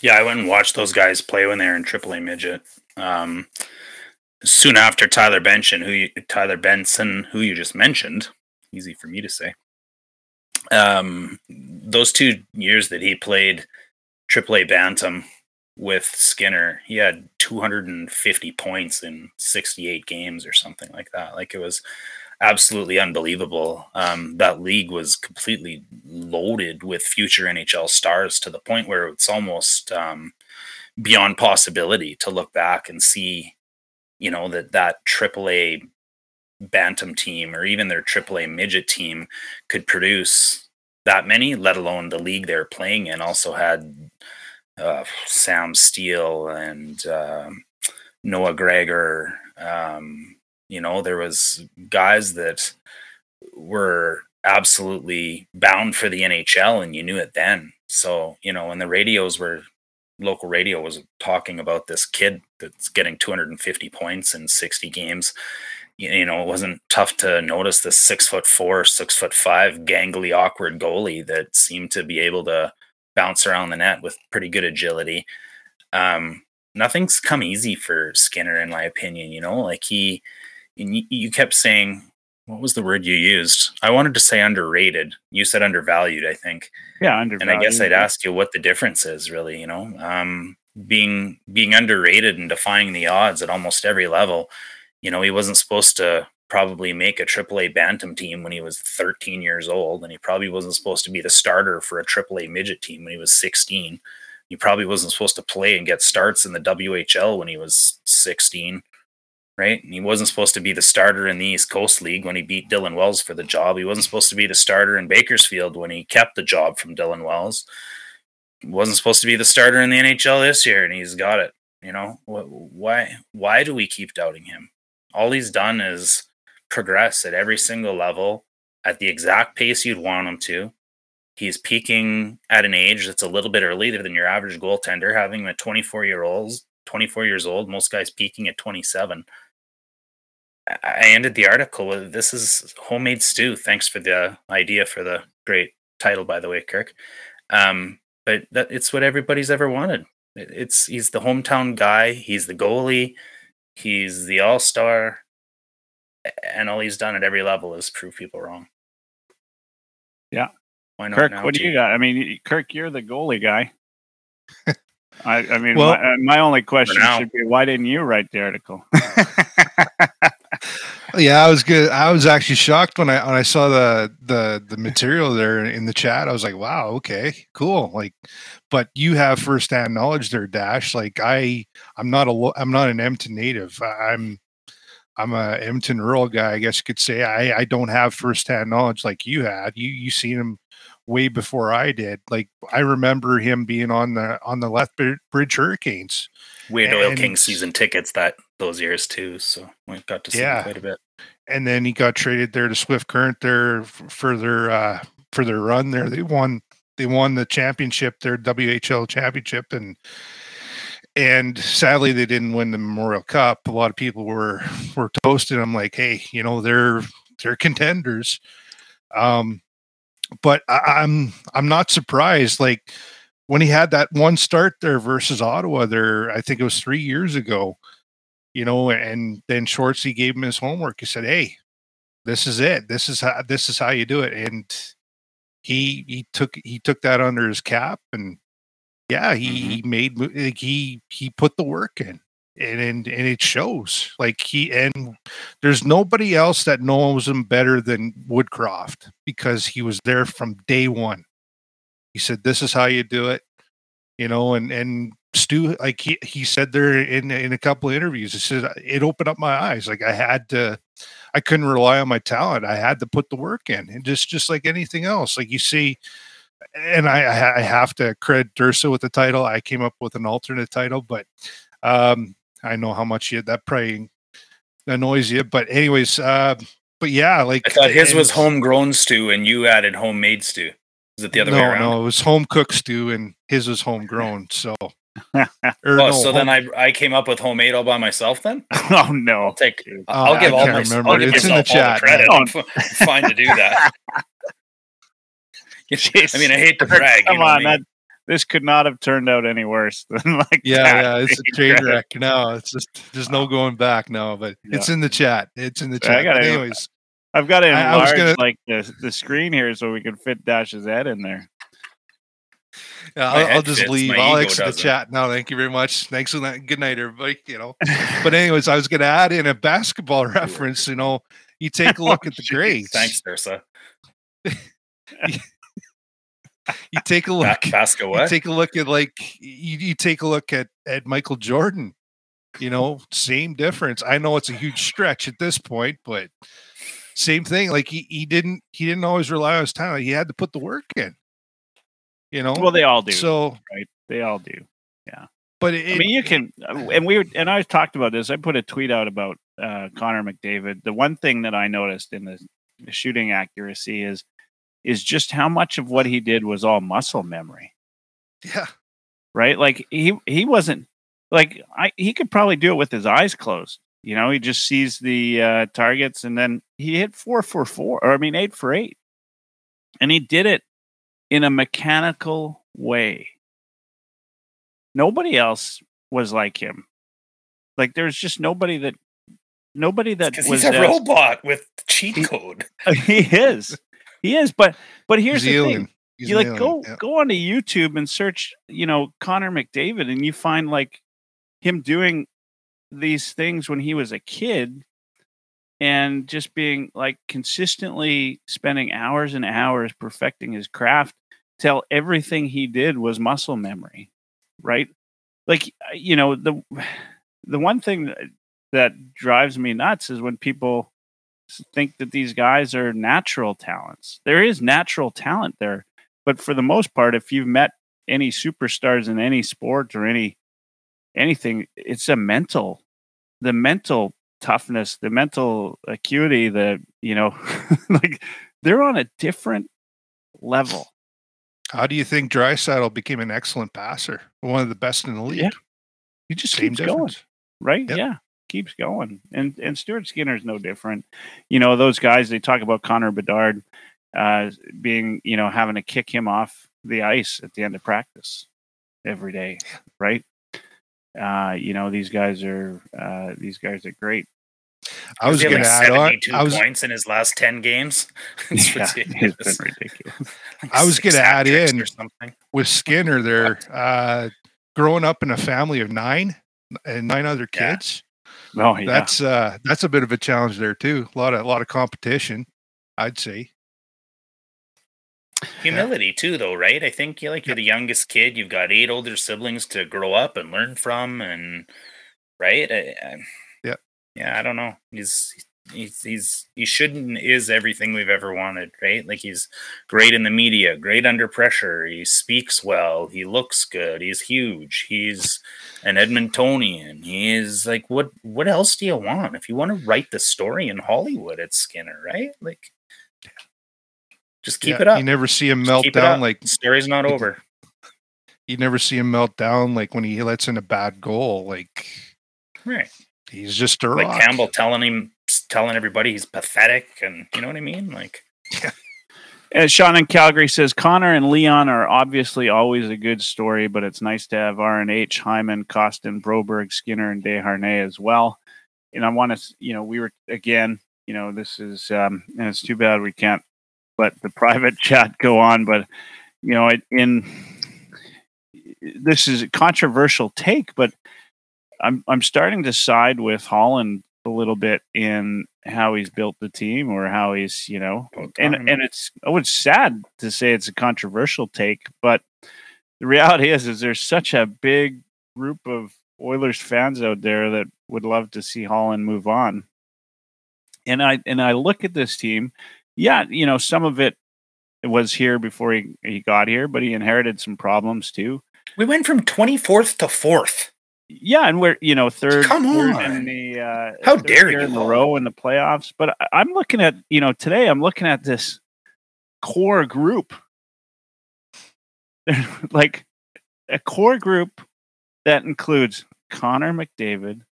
C: Yeah, I went and watched those guys play when they were in AAA midget. Um, soon after Tyler Benson, who you, Tyler Benson, who you just mentioned, easy for me to say. Um, those two years that he played AAA bantam with Skinner, he had 250 points in 68 games or something like that. Like it was absolutely unbelievable. Um, that league was completely loaded with future NHL stars to the point where it's almost um, beyond possibility to look back and see, you know, that that AAA bantam team or even their AAA midget team could produce that many, let alone the league they're playing in also had uh, Sam Steel and um, Noah Gregor. Um, you know, there was guys that were absolutely bound for the NHL, and you knew it then. So, you know, when the radios were local radio was talking about this kid that's getting 250 points in 60 games. You, know, it wasn't tough to notice this six foot four, six foot five, gangly, awkward goalie that seemed to be able to bounce around the net with pretty good agility. Um, nothing's come easy for Skinner, in my opinion. You know, like he, you kept saying, what was the word you used? I wanted to say underrated. You said undervalued, I think.
B: yeah
C: And I guess I'd ask you what the difference is, really. You know, um, being being underrated and defying the odds at almost every level. You know, he wasn't supposed to probably make a AAA bantam team when he was 13 years old, and he probably wasn't supposed to be the starter for a AAA midget team when he was 16. He probably wasn't supposed to play and get starts in the WHL when he was 16 right? And he wasn't supposed to be the starter in the East Coast League when he beat Dylan Wells for the job. He wasn't supposed to be the starter in Bakersfield when he kept the job from Dylan Wells. He wasn't supposed to be the starter in the NHL this year, and he's got it. You know why? Why do we keep doubting him? All he's done is progress at every single level at the exact pace you'd want him to. He's peaking at an age that's a little bit earlier than your average goaltender, having him at 24 year olds, 24 years old. Most guys peaking at 27. I ended the article with this is homemade stew. Thanks for the idea for the great title, by the way, Kirk. Um, but that it's what everybody's ever wanted. It's he's the hometown guy. He's the goalie. He's the all star, and all he's done at every level is prove people wrong.
B: Yeah.
C: Why not?
B: Kirk,
C: now,
B: what do you got? I mean, Kirk, you're the goalie guy. *laughs* I, I mean,
D: Well-
B: my, uh, my only question should be, why didn't you write the article? *laughs*
D: Yeah, I was good. I was actually shocked when I when I saw the the the material there in the chat. I was like, "Wow, okay, cool." Like, but you have firsthand knowledge there, Dash. Like, I I'm not a lo- I'm not an Empton native. I'm I'm a Empton rural guy, I guess you could say. I I don't have firsthand knowledge like you had. You you seen him way before I did. Like, I remember him being on the on the Lethbridge Hurricanes.
C: We had Oil King season tickets that those years too, so we got to see
D: Yeah.
C: him quite a bit.
D: And then he got traded there to Swift Current there for their uh, for their run there. They won they won the championship, their WHL championship, and and sadly they didn't win the Memorial Cup. A lot of people were were toasting them like, hey, you know they're they're contenders. Um, but I, I'm I'm not surprised. Like when he had that one start there versus Ottawa, there I think it was three years ago you know, and then Shortsy gave him his homework. He said, "Hey, this is it. This is how this is how you do it." And he he took he took that under his cap, and yeah, he, he made like he he put the work in, and and and it shows. Like he and there's nobody else that knows him better than Woodcroft because he was there from day one. He said, "This is how you do it," you know, and and Stu, like he, he said there in in a couple of interviews, he said it opened up my eyes. Like I had to, I couldn't rely on my talent. I had to put the work in, and just just like anything else, like you see, and I I have to credit Dursa with the title. I came up with an alternate title, but um, I know how much you that probably annoys you. But anyways, uh, but yeah, like
C: I thought his was homegrown stew, and you added homemade stew. Is it the other
D: no,
C: way around?
D: no, it was home cooked stew, and his was homegrown. So, *laughs*
C: Oh,
D: no,
C: so
D: home-
C: then I I came up with homemade all by myself. Then *laughs*
B: oh
C: I'll
B: no,
C: take.
B: dude.
C: I'll
D: Oh,
C: give
D: I
C: all my.
D: remember.
C: I'll give
D: It's in the
C: all
D: chat,
C: the credit.
B: man.
C: I'm *laughs* f- fine to do that. I mean, I hate to brag.
B: Come
C: you know
B: on,
C: what I
B: that this could not have turned out any worse than like
D: yeah,
B: that.
D: yeah, it's a train
B: credit.
D: wreck now. It's just there's no going back now, but it's in the chat. It's in the
B: Yeah, I
D: chat.
B: gotta-
D: But anyways,
B: I've got to
D: I- I was
B: enlarge
D: gonna-
B: like the, the screen here so we can fit Dash's head in there.
D: Yeah, I'll, I'll just leave. I'll exit the
C: doesn't.
D: chat now. Thank you very much. Thanks for that. Good night, everybody. You know, *laughs* but anyways, I was going to add in a basketball *laughs* reference. You know, you *laughs* take a look oh, at the
B: jeez.
D: grades.
C: Thanks, Dursa.
D: You take a look.
C: Basco
D: you take a look at like you, you take a look at at Michael Jordan. You know, same difference. I know it's a huge stretch at this point, but same thing. Like he, he didn't he didn't always rely on his talent. He had to put the work in. You know,
B: Well, they all do,
D: so
B: right? They all do. Yeah.
D: But it,
B: I mean, you can, uh, and we were, and I talked about this. I put a tweet out about uh, Connor McDavid. The one thing that I noticed in the, the shooting accuracy is is just how much of what he did was all muscle memory,
D: yeah,
B: right? Like he he wasn't like I he could probably do it with his eyes closed. You know, he just sees the uh, targets and then he hit four for four, or I mean eight for eight, and he did it in a mechanical way. Nobody else was like him. Like there's just nobody that nobody that was
C: he's a
B: as-
C: robot with cheat code. *laughs*
B: he is. He is, but but here's
D: he's
B: the
D: alien.
B: thing.
D: He's
B: you like
D: alien,
B: go
D: yeah.
B: go onto YouTube and search, you know, Connor McDavid, and you find like him doing these things when he was a kid and just being like consistently spending hours and hours perfecting his craft till everything he did was muscle memory right? Like uh, you know the the one thing that, that drives me nuts is when people think that these guys are natural talents. There is natural talent there but for the most part if you've met any superstars in any sport or any anything it's a mental the mental toughness the mental acuity the you know *laughs* like they're on a different level
D: How do you think Draisaitl became an excellent passer, one of the best in the league?
B: Yeah. He just keeps going, right?
D: Yep.
B: Yeah, keeps going. And and Stuart Skinner's no different. You know, those guys they talk about Connor Bedard uh, being, you know, having to kick him off the ice at the end of practice every day, right? Uh, you know, these guys are uh, these guys are great.
D: I was going to add on.
C: 72
D: I was
C: points in his last 10 games. *laughs* It's
B: Yeah, it's been ridiculous. *laughs*
C: Like
D: I was gonna add in-
C: or something.
D: with Skinner there. Uh, growing up in a family of nine and nine other
C: Yeah.
D: kids,
B: Oh yeah,
D: that's uh, that's a bit of a challenge there too. A lot of a lot of competition, I'd say.
C: Humility too, though, right? I think you like you're the youngest kid. You've got eight older siblings to grow up and learn from, and right? I, I,
D: Yeah.
C: I don't know. He's he's he's he shouldn't is everything we've ever wanted, right? Like he's great in the media, great under pressure. He speaks well. He looks good. He's huge. He's an Edmontonian. He is like what? What else do you want? If you want to write the story in Hollywood, it's Skinner, right? Like. Just keep
D: Yeah,
C: it up.
D: You never see him melt down like
C: The story's not over.
D: you never see him melt down like when he lets in a bad goal. Like
C: Right.
D: He's just a
C: Like
D: rock.
C: Campbell telling him telling everybody he's pathetic and you know what I mean? Like
B: as Sean in Calgary says Connor and Leon are obviously always a good story, but it's nice to have R and H, Hyman, Kostin, Broberg, Skinner, and Desharnais as well. And I want to, you know, we were again, you know, this is, um, and it's too bad we can't let the *laughs* private chat go on, but you know, it, in this is a controversial take, but I'm I'm starting to side with Holland a little bit in how he's built the team or how he's, you know, and and it's oh it's sad to say it's a controversial take, but the reality is is there's such a big group of Oilers fans out there that would love to see Holland move on. And I and I look at this team, yeah, you know, some of it was here before he, he got here, but he inherited some problems too.
C: we went from 24th to 4th.
B: Yeah, and we're you know third,
C: Come
B: third in the uh,
C: How dare you.
B: in a row in the playoffs. But I- I'm looking at you know today I'm looking at this core group, *laughs* like a core group that includes Connor McDavid,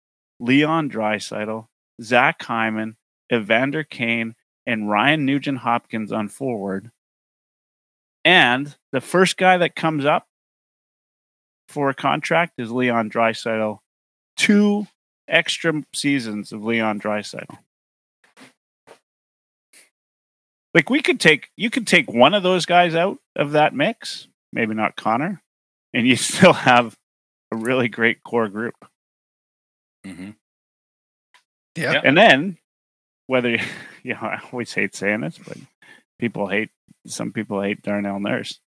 B: Leon Draisaitl, Zach Hyman, Evander Kane, and Ryan Nugent Hopkins on forward. And the first guy that comes up for a contract is Leon Draisaitl. Two extra seasons of Leon Draisaitl. Like we could take, you could take one of those guys out of that mix, maybe not Connor, and you *laughs* still have a really great core group.
C: Mm-hmm.
D: Yeah.
C: Yeah.
B: And then, whether *laughs* you know, I always hate saying this, but people hate some people hate Darnell Nurse.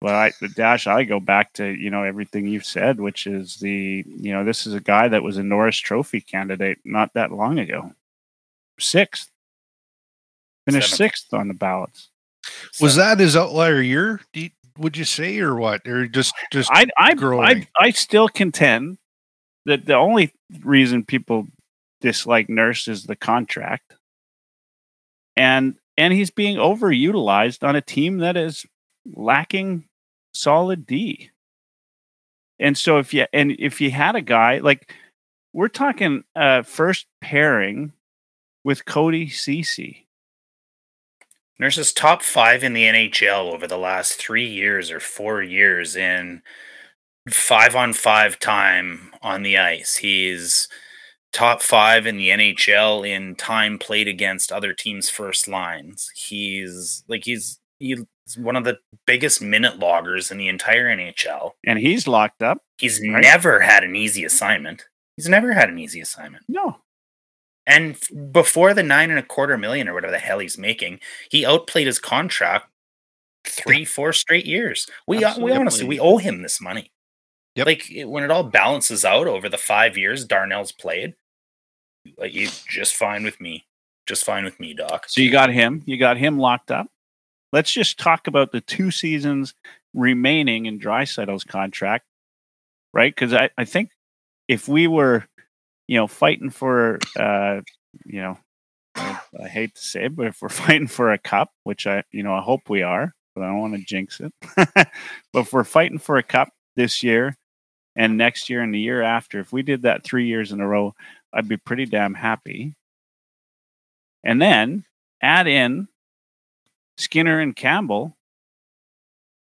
B: But I, dash, I go back to you know everything you've said, which is the you know this is a guy that was a Norris Trophy candidate not that long ago, sixth, finished
C: Seventh.
B: sixth on the ballots.
D: Was that his outlier year? You, would you say, or what? Or just just
B: I I, I. I still contend that the only reason people dislike Nurse is the contract, and and he's being overutilized on a team that is lacking solid D. And so if you and if you had a guy like we're talking uh first pairing with Cody Ceci.
C: Nurse's top five in the NHL over the last three years or four years in five on five time on the ice. He's top five in the NHL in time played against other teams' first lines. He's like he's he's one of the biggest minute loggers in the entire NHL.
B: And he's locked up.
C: He's
B: Right.
C: never had an easy assignment. He's never had an easy assignment.
B: No.
C: And before the nine and a quarter million or whatever the hell he's making, he outplayed his contract three, four straight years. We uh, we honestly we owe him this money.
D: Yep.
C: Like it- when it all balances out over the five years Darnell's played, like you just fine with me. Just fine with me, Doc.
B: So you got him. You got him locked up. Let's just talk about the two seasons remaining in Draisaitl's contract, right? Because I, I think if we were, you know, fighting for, uh, you know, I, I hate to say it, but if we're *laughs* fighting for a cup, which I, you know, I hope we are, but I don't want to jinx it. *laughs* but if we're fighting for a cup this year and next year and the year after, if we did that three years in a row, I'd be pretty damn happy. And then add in Skinner and Campbell,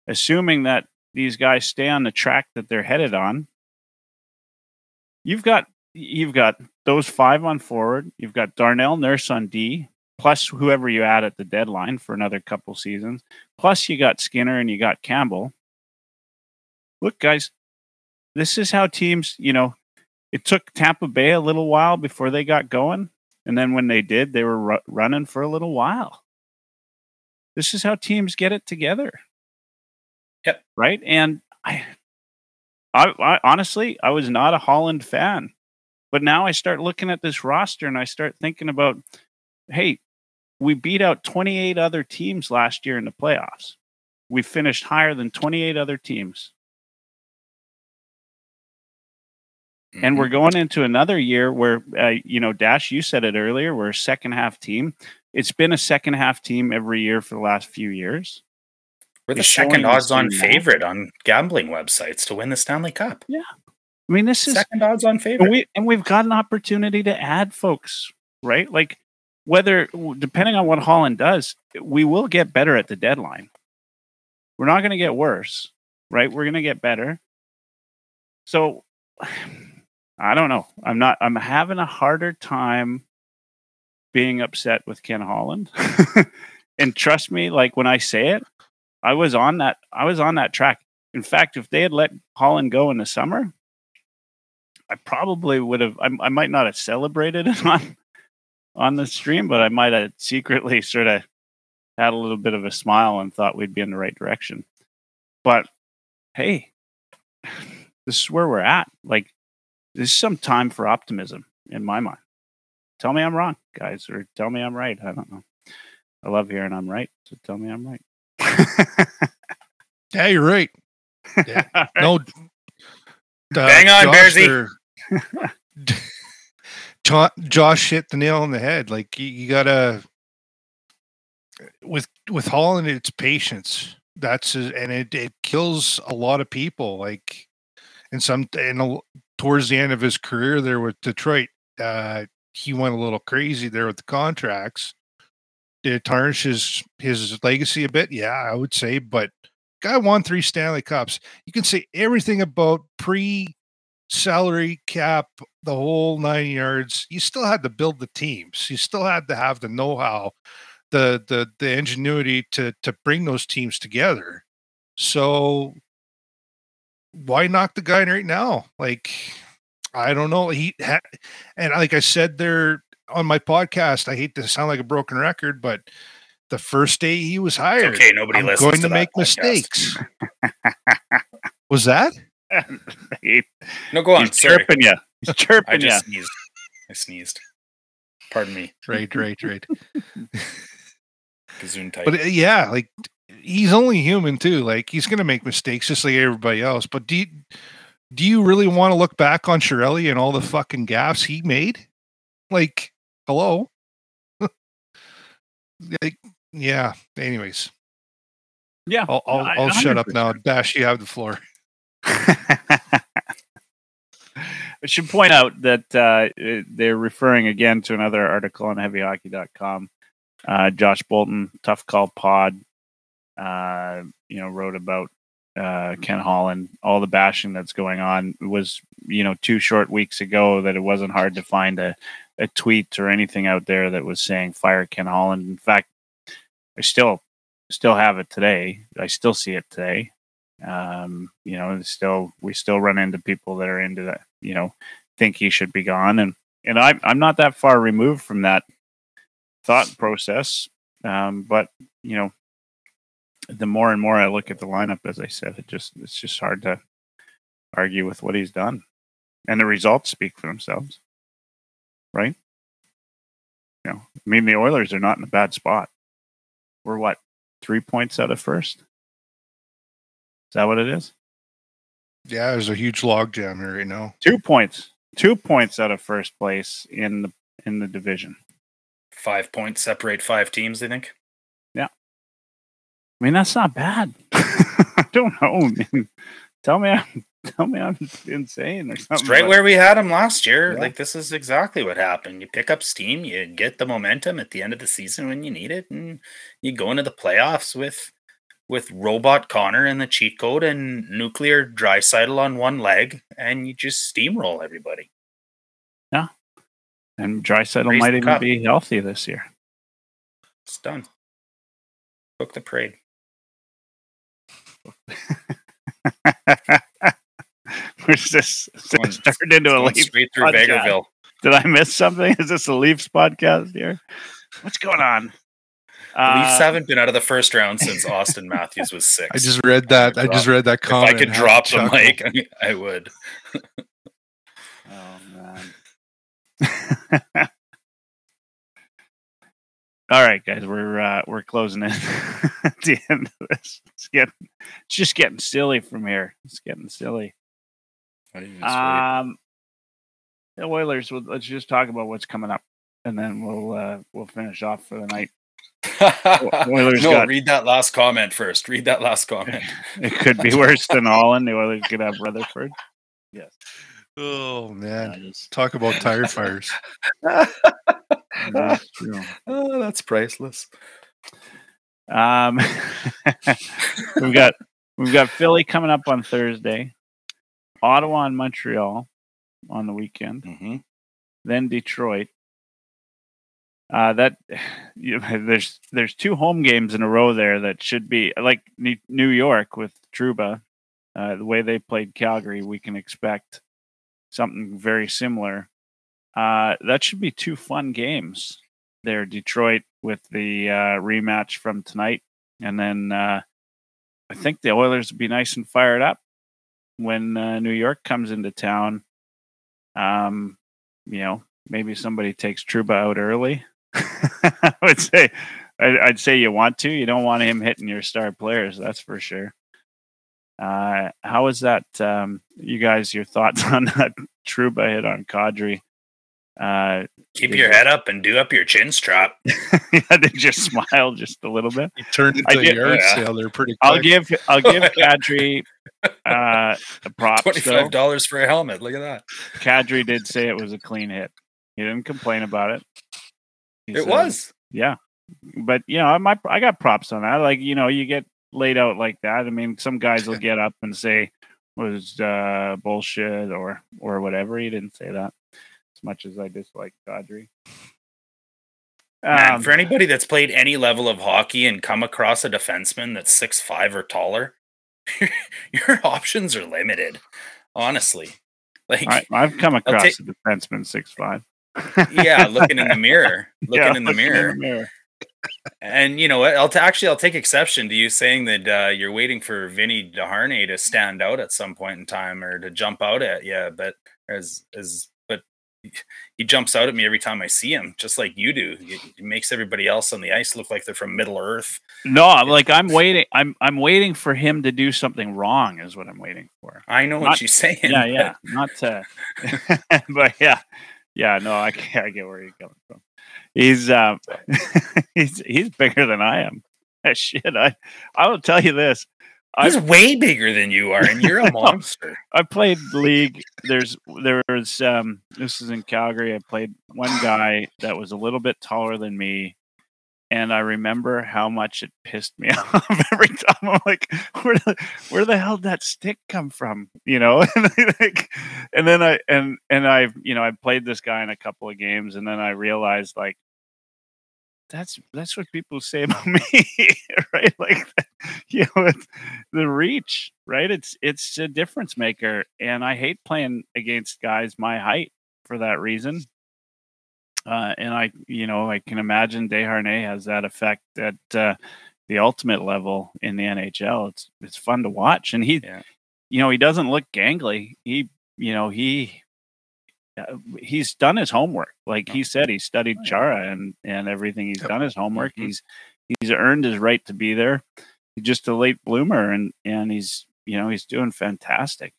B: assuming that these guys stay on the track that they're headed on. You've got you've got those five on forward. You've got Darnell Nurse on D, plus whoever you add at the deadline for another couple seasons. Plus you got Skinner and you got Campbell. Look, guys, this is how teams, you know, it took Tampa Bay a little while before they got going. And then when they did, they were ru- running for a little while. This is how teams get it together.
C: Yep.
B: Right. And I, I, I honestly, I was not a Holland fan, but now I start looking at this roster and I start thinking about, hey, we beat out 28 other teams last year in the playoffs. We finished higher than 28 other teams. And we're
C: Mhm.
B: going into another year where, uh, you know, Dash, you said it earlier, we're a second half team. It's been a second half team every year for the last few years.
C: we're the second odds on
B: same now.
C: favorite on gambling websites to win the Stanley Cup. Yeah.
B: I mean, this is
C: Second odds on
B: and
C: favorite.
B: we and we've got an opportunity to add folks, right? Like whether depending on what Holland does, we will get better at the deadline. We're not going to get worse, right? We're going to get better. So *sighs* I don't know. I'm not I'm having a harder time being upset with Ken Holland. *laughs* and trust me, like when I say it, I was on that I was on that track. In fact, if they had let Holland go in the summer, I probably would have. I, I might not have celebrated it *laughs* on on the stream, but I might have secretly sort of had a little bit of a smile and thought we'd be in the right direction. But hey, *sighs* this is where we're at. Like, this is some time for optimism in my mind. Tell me I'm wrong, guys, or tell me I'm right. I don't know. I love hearing I'm right, so tell me I'm right.
D: Yeah, you're right. Yeah. *laughs*
B: Right.
D: No. uh,
C: Bang on, Bearsy. *laughs*
D: Josh hit the nail on the head. Like you, you gotta with with Holland, it's patience. That's a- and it it kills a lot of people. Like and some and a- towards the end of his career there with Detroit, uh, he went a little crazy there with the contracts. Did it tarnish his his legacy a bit? Yeah, I would say, but guy won three Stanley Cups. You can say everything about pre salary cap, the whole nine yards. You still had to build the teams. You still had to have the know how, the the the ingenuity to to bring those teams together. So why knock the guy right now? Like I don't know. He ha- and like I said there on my podcast, I hate to sound like a broken record, but the first day he was hired,
C: okay, nobody
D: I'm
C: listens
D: going
C: to,
D: to make
C: podcast.
D: mistakes. was that? *laughs*
B: He-
C: No, go on.
B: he's
C: Sorry,
B: chirping you. He's *laughs*
C: I
B: chirping you.
C: sneezed. I sneezed. Pardon me.
D: Right, right, right. *laughs*
C: Gazoon type.
D: But uh, yeah, like he's only human too. Like he's gonna make mistakes just like everybody else. But do you, do you really want to look back on Chiarelli and all the fucking gaffes he made? Like, hello. *laughs* like, yeah. Anyways,
B: Yeah.
D: I'll I'll,
B: I-
D: I'll shut up now. Dash, you have the floor. *laughs* *laughs*
B: I should point out that uh, uh, they're referring again to another article on heavyhockey.com. Uh, Josh Bolton, Tough Call Pod, uh, you know, wrote about uh, Ken Holland, all the bashing that's going on. It was, you know, two short weeks ago that it wasn't hard to find a, a tweet or anything out there that was saying fire Ken Holland. In fact, I still still have it today. I still see it today. Um, you know, still we still run into people that are into that, you know, think he should be gone, and and I'm I'm not that far removed from that thought process. Um, but you know, the more and more I look at the lineup, as I said, it just it's just hard to argue with what he's done, and the results speak for themselves, right? You know, I mean, the Oilers are not in a bad spot. We're what three points out of first. Is that what it is?
D: Yeah, there's a huge log jam here right now.
B: Two points. Two points out of first place in the in the division.
C: five points separate five teams. I think.
B: I mean, that's not bad. *laughs* I don't know. Tell me, I'm, tell me, I'm insane or something.
C: It's right where we had him last year.
B: Yeah.
C: Like this is exactly what happened. You pick up steam, you get the momentum at the end of the season when you need it, and you go into the playoffs with with robot Connor and the cheat code and nuclear dry on one leg, and you just steamroll everybody.
B: Yeah. And
C: Raise
B: might even
C: cup.
B: be healthy this year.
C: It's done. Book the parade. *laughs*
B: Where's this? Is
C: Going-
B: this turned into a
C: Going
B: Leafs
C: straight through
B: podcast.
C: Vegreville.
B: Did I miss something? *laughs* Is this a Leafs podcast here? What's going on?
C: The Leafs
B: Uh,
C: haven't been out of the first round since *laughs* Austin Matthews was six.
D: I just read that. I just read that
C: if. I could drop
D: to
C: the
D: chuckle.
C: mic, I, I would.
B: Oh man. All right, guys, we're uh, we're closing in *laughs* at the end of this. It's getting, it's just getting silly from here. It's getting silly. Um, the Oilers. well, Let's just talk about what's coming up, and then we'll uh, we'll finish off for the night. *laughs* Oilers
C: no,
B: got-
C: read that last comment first. Read that last *laughs* comment.
B: It could be worse than Holland. The Oilers could have Rutherford. Yes.
D: Oh man,
B: just-
D: talk about tire *laughs* fires. *laughs*
C: oh, that's priceless.
B: Um, *laughs* we've got we've got Philly coming up on Thursday, Ottawa and Montreal on the weekend,
C: hmm
B: then Detroit. Uh, that *sighs* you know, *sighs* there's there's two home games in a row there that should be like New New York with Trouba. Uh, the way they played Calgary, we can expect something very similar. Uh, that should be two fun games there. Detroit with the uh, rematch from tonight, and then uh, I think the Oilers will be nice and fired up when uh, New York comes into town. Um, you know, maybe somebody takes Trouba out early. *laughs* I would say, I'd say you want to. You don't want him hitting your star players. That's for sure. Uh, how is that, um, you guys? Your thoughts *laughs* on that Trouba hit on Kadri? Uh,
C: Keep your
B: you-
C: head up and do up your chin strap. *laughs*
B: yeah, they just smile just a little bit.
D: He turned into
B: I
D: a yard
C: yeah.
D: sale there pretty quick.
B: I'll give I'll give *laughs* Kadri uh, a props. though.
C: Twenty-five dollars for a helmet. Look at that.
B: Kadri did say it was a clean hit. He didn't complain about it. He
C: It
B: said-
C: was.
B: yeah. But you know, my I got props on that. Like you know, you get laid out like that. I mean, some guys will get up and say was uh, bullshit or or whatever. He didn't say that. As much as I dislike.
C: Man,
B: Um,
C: for anybody that's played any level of hockey and come across a defenseman that's six five or taller, *laughs* your options are limited. Honestly, like
B: I, I've come across
C: take-
B: a defenseman six five.
C: yeah, looking in the mirror, *laughs* looking in the mirror.
B: mirror.
C: And you know? I'll t- actually I'll take exception to you saying that uh, you're waiting for Vinny Desharnais to stand out at some point in time or to jump out at you, but as as but he jumps out at me every time I see him, just like you do. It makes everybody else on the ice look like they're from Middle Earth.
B: No, I'm like I'm waiting. I'm I'm waiting for him to do something wrong. Is what I'm waiting for.
C: I know
B: Not-
C: what you're saying.
B: Yeah,
C: but
B: yeah. Not to, *laughs* but yeah, yeah. No, I, I get where you're coming from. He's um, *laughs* he's he's bigger than I am. *laughs* Shit, I I will tell you this.
C: He's way bigger than you are, and you're a *laughs* monster.
B: I played league. There's there was um this is in Calgary. I played one guy that was a little bit taller than me, and I remember how much it pissed me *laughs* off every time. I'm like, where the where the hell did that stick come from? You know, *laughs* and like, and then I and and I you know I played this guy in a couple of games, and then I realized like. That's that's what people say *laughs* about me, right? Like, you know, the reach, right? It's it's a difference maker, and I hate playing against guys my height for that reason. Uh, and I, you know, I can imagine Desharnais has that effect at uh, the ultimate level in the NHL. It's it's fun to watch, and he,
C: Yeah.
B: you know, he doesn't look gangly. He, you know, he uh, he's done his homework. Like he said, he studied
C: Oh.
B: Chara and and everything. He's
D: Yep.
B: done his homework.
C: Mhm.
B: He's he's earned his right to be there. He's just a late bloomer, and and he's you know he's doing fantastic.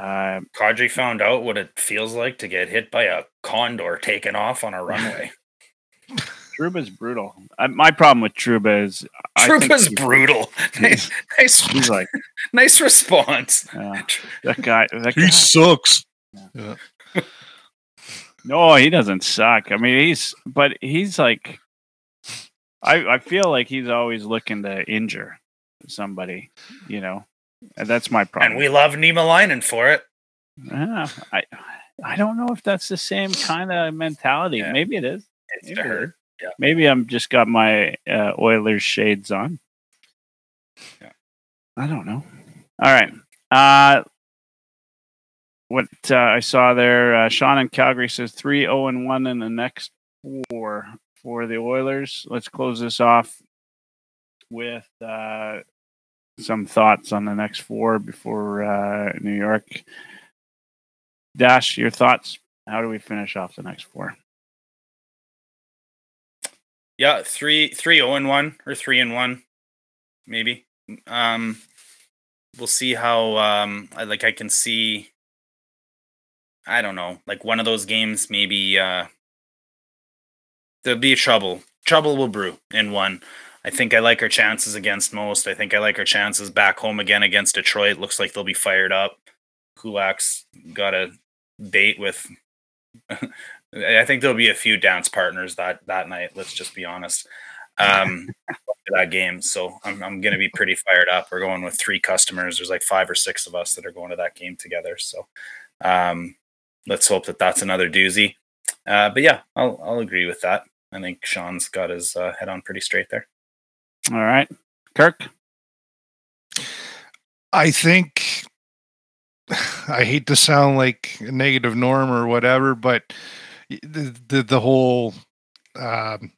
B: Uh,
C: Kadri found out what it feels like to get hit by a condor taken off on a runway. *laughs*
B: Trouba's brutal. Uh, my problem with Trouba is I think
C: Trouba's
B: he-
C: brutal. *laughs* Nice, nice,
B: He's like *laughs*
C: nice response.
B: uh, that guy. That
D: He
B: guy.
D: sucks.
B: No, he doesn't suck. I mean, he's but he's like, I I feel like he's always looking to injure somebody. You know, and that's my problem.
C: And we love Nima Linen for it.
B: Ah, I I don't know if that's the same kind of mentality.
C: Yeah.
B: Maybe it is.
C: It's
B: Maybe it.
C: Yeah.
B: Maybe I'm just got my uh, Oilers shades on.
C: Yeah.
B: I don't know. All right. Uh, what uh, I saw there, uh, Sean in Calgary says three zero and one in the next four for the Oilers. Let's close this off with uh, some thoughts on the next four before uh, New York. Dash, your thoughts? How do we finish off the next four?
C: Yeah, three, three, zero and one, or three and one, maybe. Um, we'll see how. Um, I like. I can see. I don't know, like one of those games, maybe. Uh, there'll be trouble. Trouble will brew in one. I think I like our chances against most. I think I like our chances back home again against Detroit. Looks like they'll be fired up. Kulak's got a date with. *laughs* I think there'll be a few dance partners that that night. Let's just be honest. Um, *laughs* that game, so I'm I'm gonna be pretty fired up. We're going with three customers. There's like five or six of us that are going to that game together. So, um, let's hope that that's another doozy. Uh, but yeah, I'll I'll agree with that. I think Sean's got his uh, head on pretty straight there.
B: All right, Kirk.
D: I think I hate to sound like a negative norm or whatever, but the the, the whole um,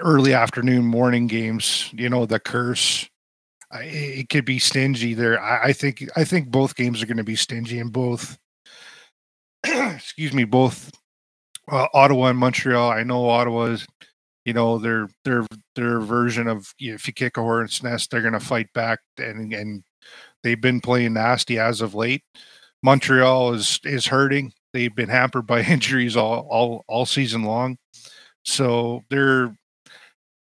D: early afternoon morning games, you know, the curse. I, it could be stingy there. I, I think I think both games are going to be stingy in both. *clears throat* excuse me, both uh, Ottawa and Montreal. I know Ottawa's, you know, their their their version of you know, if you kick a hornet's nest, they're going to fight back, and and they've been playing nasty as of late. Montreal is is hurting. They've been hampered by *laughs* injuries all all all season long, so they're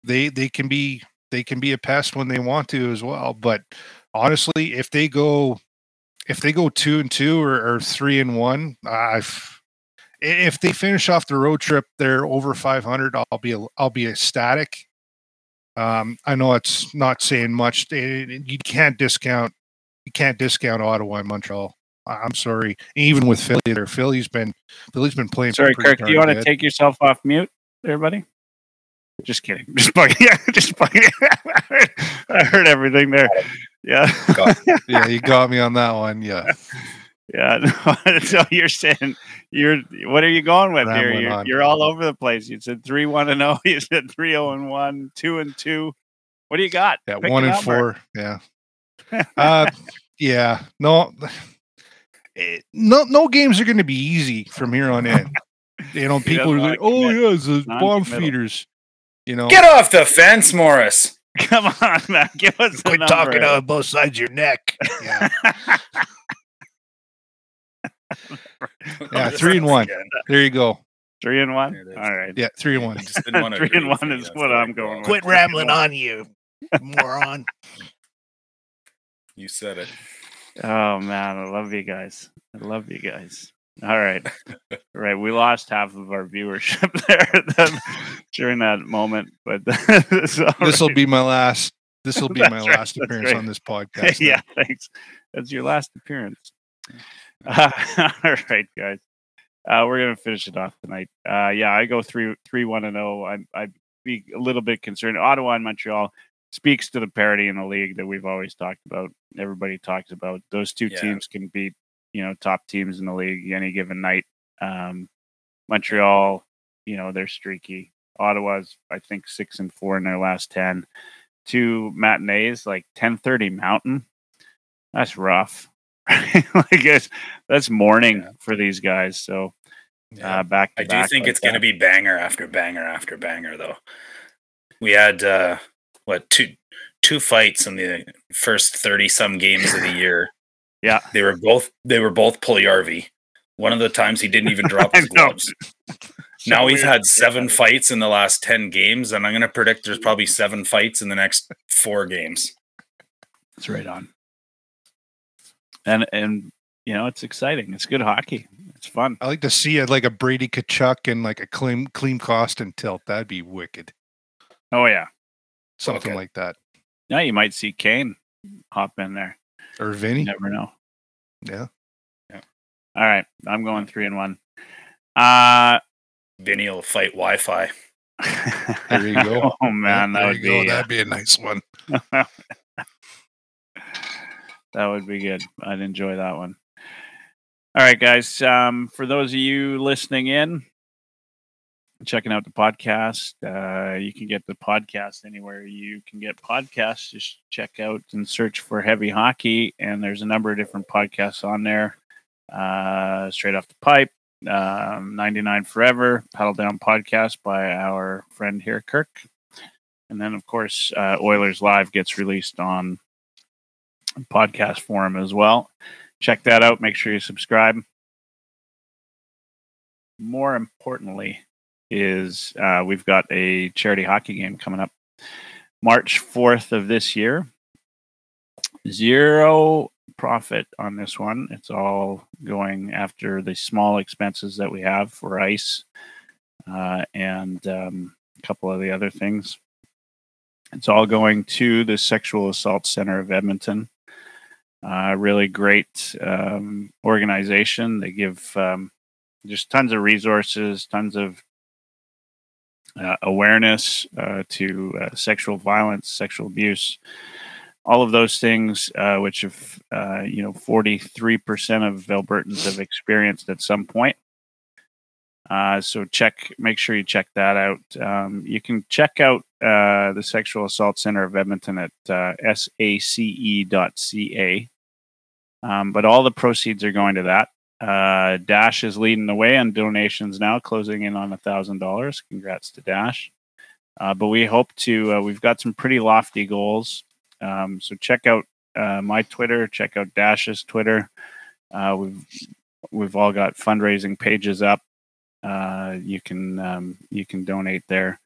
D: they they can be they can be a pest when they want to as well. But honestly, if they go if they go two and two or, or three and one, I've if they finish off the road trip, they're over 500. I'll be I'll be ecstatic. Um, I know it's not saying much. Eh, You can't discount you can't discount Ottawa and Montreal. I'm sorry. Even with Philly, there, Philly's been Philly's been playing.
B: Sorry, Kirk. Do you want to take yourself off mute, there, buddy? Just kidding. *laughs* Just bugging. Yeah, *laughs* just bugging. *laughs* I heard everything there. Yeah,
D: yeah, you got me on that one. Yeah,
B: yeah. *laughs* No, so you're saying you're what are you going with here? You're, you're all over the place. You said three one and zero. *laughs* You said three zero and one, two and two. What do you got?
D: yeah,
B: Pick
D: one and
B: number.
D: four. Yeah, uh, yeah. No, eh, no, no games are going to be easy from here on in. *laughs* You know, people are like, "Oh
B: commit.
D: yeah, it's the bomb feeders." You know,
C: Get off the fence, Morris.
B: Come on, man. Give us the
D: quit
B: number.
D: talking out of both sides of your neck. Yeah, Yeah, *laughs* three and one.
C: Again.
D: there you go.
B: Three and one.
C: There it is.
B: All right.
D: Yeah, three and one.
C: I just *laughs*
B: Three and one is what I'm
C: to go.
B: going with.
D: Quit rambling on you, moron. *laughs*
C: You said it.
B: Oh man, I love you guys. I love you guys. All right. All right. We lost half of our viewership there then- during that moment, but this
D: This will be my last. This will be my
B: right,
D: last
B: that's
D: appearance
B: right.
D: on this podcast.
B: yeah, thanks. That's your last appearance. Uh, *laughs* all right, guys. Uh, we're gonna finish it off tonight. Uh, yeah, I go three three one and zero. I I'd be a little bit concerned. Ottawa and Montreal speaks to the parity in the league that we've always talked about. Everybody talks about those two
C: Yeah.
B: teams can beat you know top teams in the league any given night. Um, Montreal, you know they're streaky. Ottawa's I think six and four in their last ten. Two matinees like ten thirty Mountain. That's rough. *laughs* like it's, that's morning
C: Yeah.
B: for these guys. So
C: Yeah.
B: uh, back. To
C: I do think
B: like
C: it's going to be banger after banger after banger, though. We had uh, what two two fights in the first thirty some games of the year. *laughs*
B: Yeah.
C: they were both they were both Puljujärvi. One of the times he didn't even drop *laughs* his gloves. now he's had seven fights in the last 10 games, and I'm going to predict there's probably seven fights in the next four games.
B: That's right on. And, and, you know, it's exciting. It's good hockey. It's fun.
D: I like to see it like a Brady Tkachuk and like a Klim, clean cost and tilt. That'd be wicked.
B: Oh, yeah.
D: Something
C: Okay.
D: like that.
B: Now you might see Kane hop in there.
D: Or
B: You never know.
D: Yeah. Yeah.
B: All right. I'm going three and one. Uh,
C: Vinny will fight Wi Fi.
D: There you go. *laughs*
B: oh, man. That
D: There
B: would
D: you go.
B: be. uh,
D: That'd be a nice one. *laughs*
B: that would be good. I'd enjoy that one. All right, guys. Um, for those of you listening in, checking out the podcast, uh, you can get the podcast anywhere you can get podcasts. Just check out and search for Heavy Hockey, and there's a number of different podcasts on there. Uh, Straight off the pipe, um, 99 Forever, Paddle Down Podcast by our friend here, Kirk. And then, of course, uh, Oilers Live gets released on podcast forum as well. Check that out. Make sure you subscribe. More importantly, is uh, we've got a charity hockey game coming up March 4th of this year. Zero profit on this one. It's all going after the small expenses that we have for ice uh, and um, a couple of the other things. It's all going to the Sexual Assault Center of Edmonton. Uh, really great um, organization. They give um, just tons of resources, tons of uh, awareness uh, to uh, sexual violence, sexual abuse, all of those things, uh, which have uh, you know, forty three percent of Albertans have experienced at some point. So check, make sure you check that out. Um, you can check out the Sexual Assault Center of Edmonton at uh, sace.ca. Um, but all the proceeds are going to that. Uh, Dash is leading the way on donations now, closing in on a thousand dollars. Congrats to Dash. Uh, but we hope to. Uh, we've got some pretty lofty goals. Um, so check out uh, my Twitter. Check out Dash's Twitter. Uh, we've we've all got fundraising pages up. Uh, you can um, you can donate there.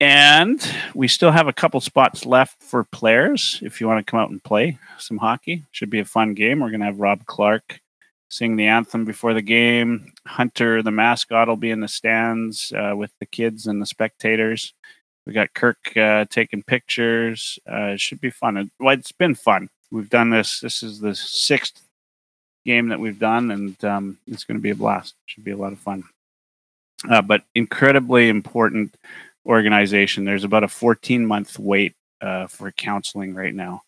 B: And we still have a couple spots left for players if you want to come out and play some hockey. Should be a fun game. We're going to have Rob Clark sing the anthem before the game. Hunter, the mascot, will be in the stands uh, with the kids and the spectators. We got Kirk uh, taking pictures. Uh, it should be fun. It- Well, it's been fun. We've done this. This is the sixth game that we've done, and um, it's going to be a blast. It Should be a lot of fun. Uh, but incredibly important organization. There's about a 14 month wait uh, for counseling right now.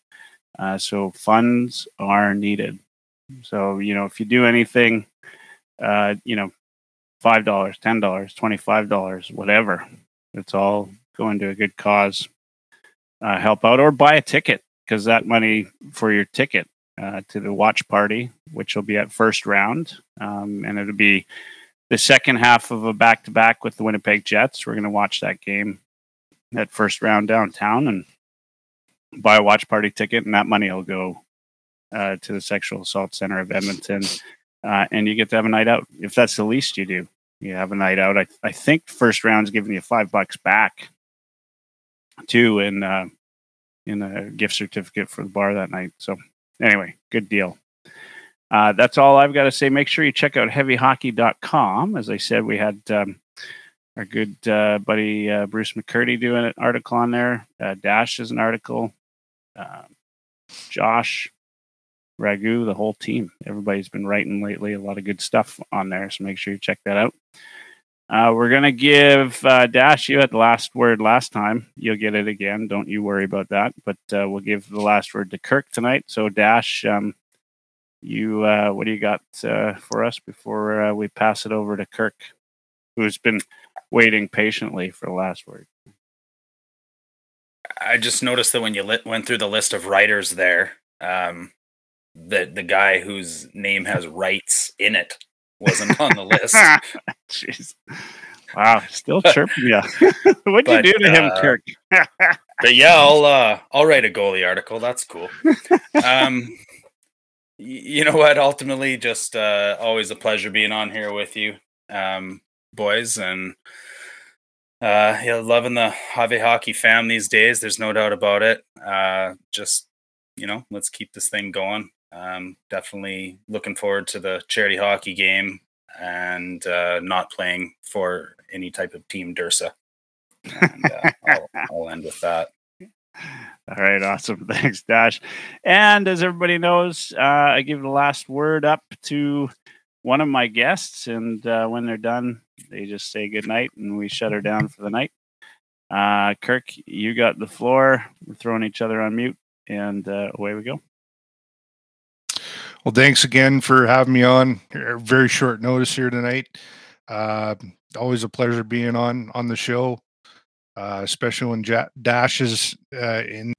B: Uh, so funds are needed. So, you know, if you do anything, uh, you know, $5, $10, $25, whatever, it's all going to a good cause. Uh, help out or buy a ticket because that money for your ticket uh, to the watch party, which will be at first round, um, and it'll be the second half of a back to back with the Winnipeg Jets. We're going to watch that game at first round downtown and buy a watch party ticket, and that money will go uh, to the Sexual Assault Center of Edmonton. Uh, and you get to have a night out. If that's the least you do, you have a night out. I, I think first round's giving you five bucks back too in uh, in a gift certificate for the bar that night. So anyway, good deal. Uh, that's all I've got to say. Make sure you check out heavyhockey.com. As I said, we had um, our good uh, buddy uh, Bruce McCurdy doing an article on there. Uh, Dash is an article. Um Josh, Ragu, the whole team. Everybody's been writing lately. A lot of good stuff on there. So make sure you check that out. Uh, we're going to give uh, Dash, you had the last word last time. You'll get it again. Don't you worry about that. But uh, we'll give the last word to Kirk tonight. So, Dash, um, you, uh, what do you got uh, for us before uh, we pass it over to Kirk, who's been waiting patiently for the last word?
C: I just noticed that when you lit, went through the list of writers there, um, the the guy whose name has rights in it wasn't on the list. *laughs*
B: Jeez. Wow, still chirping yeah. *laughs* What'd
C: But,
B: you do to him,
C: uh,
B: Kirk? *laughs*
C: But yeah, I'll uh, I'll write a goalie article. That's cool. Um, you know what? Ultimately, just uh, always a pleasure being on here with you. Um, boys, and uh, yeah, loving the Heavy Hockey fam these days. There's no doubt about it. Uh, just you know, let's keep this thing going. Um, definitely looking forward to the charity hockey game and uh, not playing for any type of team Dursa. And, uh, *laughs* I'll, I'll end with that.
B: All right, awesome. *laughs* Thanks, Dash. And as everybody knows, uh, I give the last word up to one of my guests, and uh, when they're done, they just say good night, and we shut her down for the night. Uh, Kirk, you got the floor. We're throwing each other on mute, and uh, away we go.
D: Well, thanks again for having me on. Very short notice here tonight. Uh, always a pleasure being on on the show, uh, especially when ja- Dash is uh, in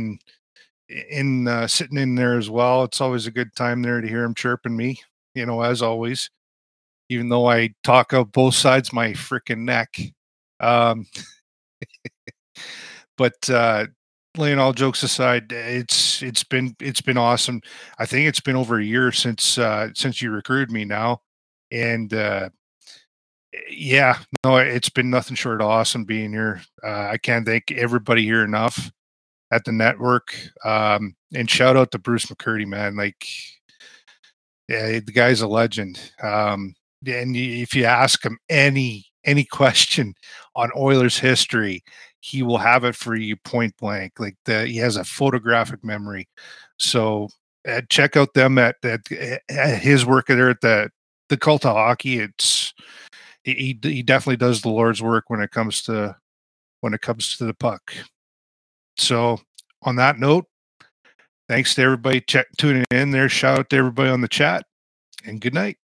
D: in uh, sitting in there as well. It's always a good time there to hear him chirping me. You know, as always, even though I talk out both sides my freaking neck. Um, *laughs* but uh, laying all jokes aside, it's it's been it's been awesome. I think it's been over a year since uh, since you recruited me now, and uh, yeah, no, it's been nothing short of awesome being here. Uh, I can't thank everybody here enough at the network. Um, and shout out to Bruce McCurdy, man. Like, yeah, the guy's a legend. Um, and if you ask him any any *laughs* question on Oilers history, he will have it for you point blank. Like the he has a photographic memory. So uh, check out them at, at, at his work there at the the cult of hockey. It's he he definitely does the Lord's work when it comes to when it comes to the puck. So on that note, thanks to everybody check tuning in there. Shout out to everybody on the chat and good night.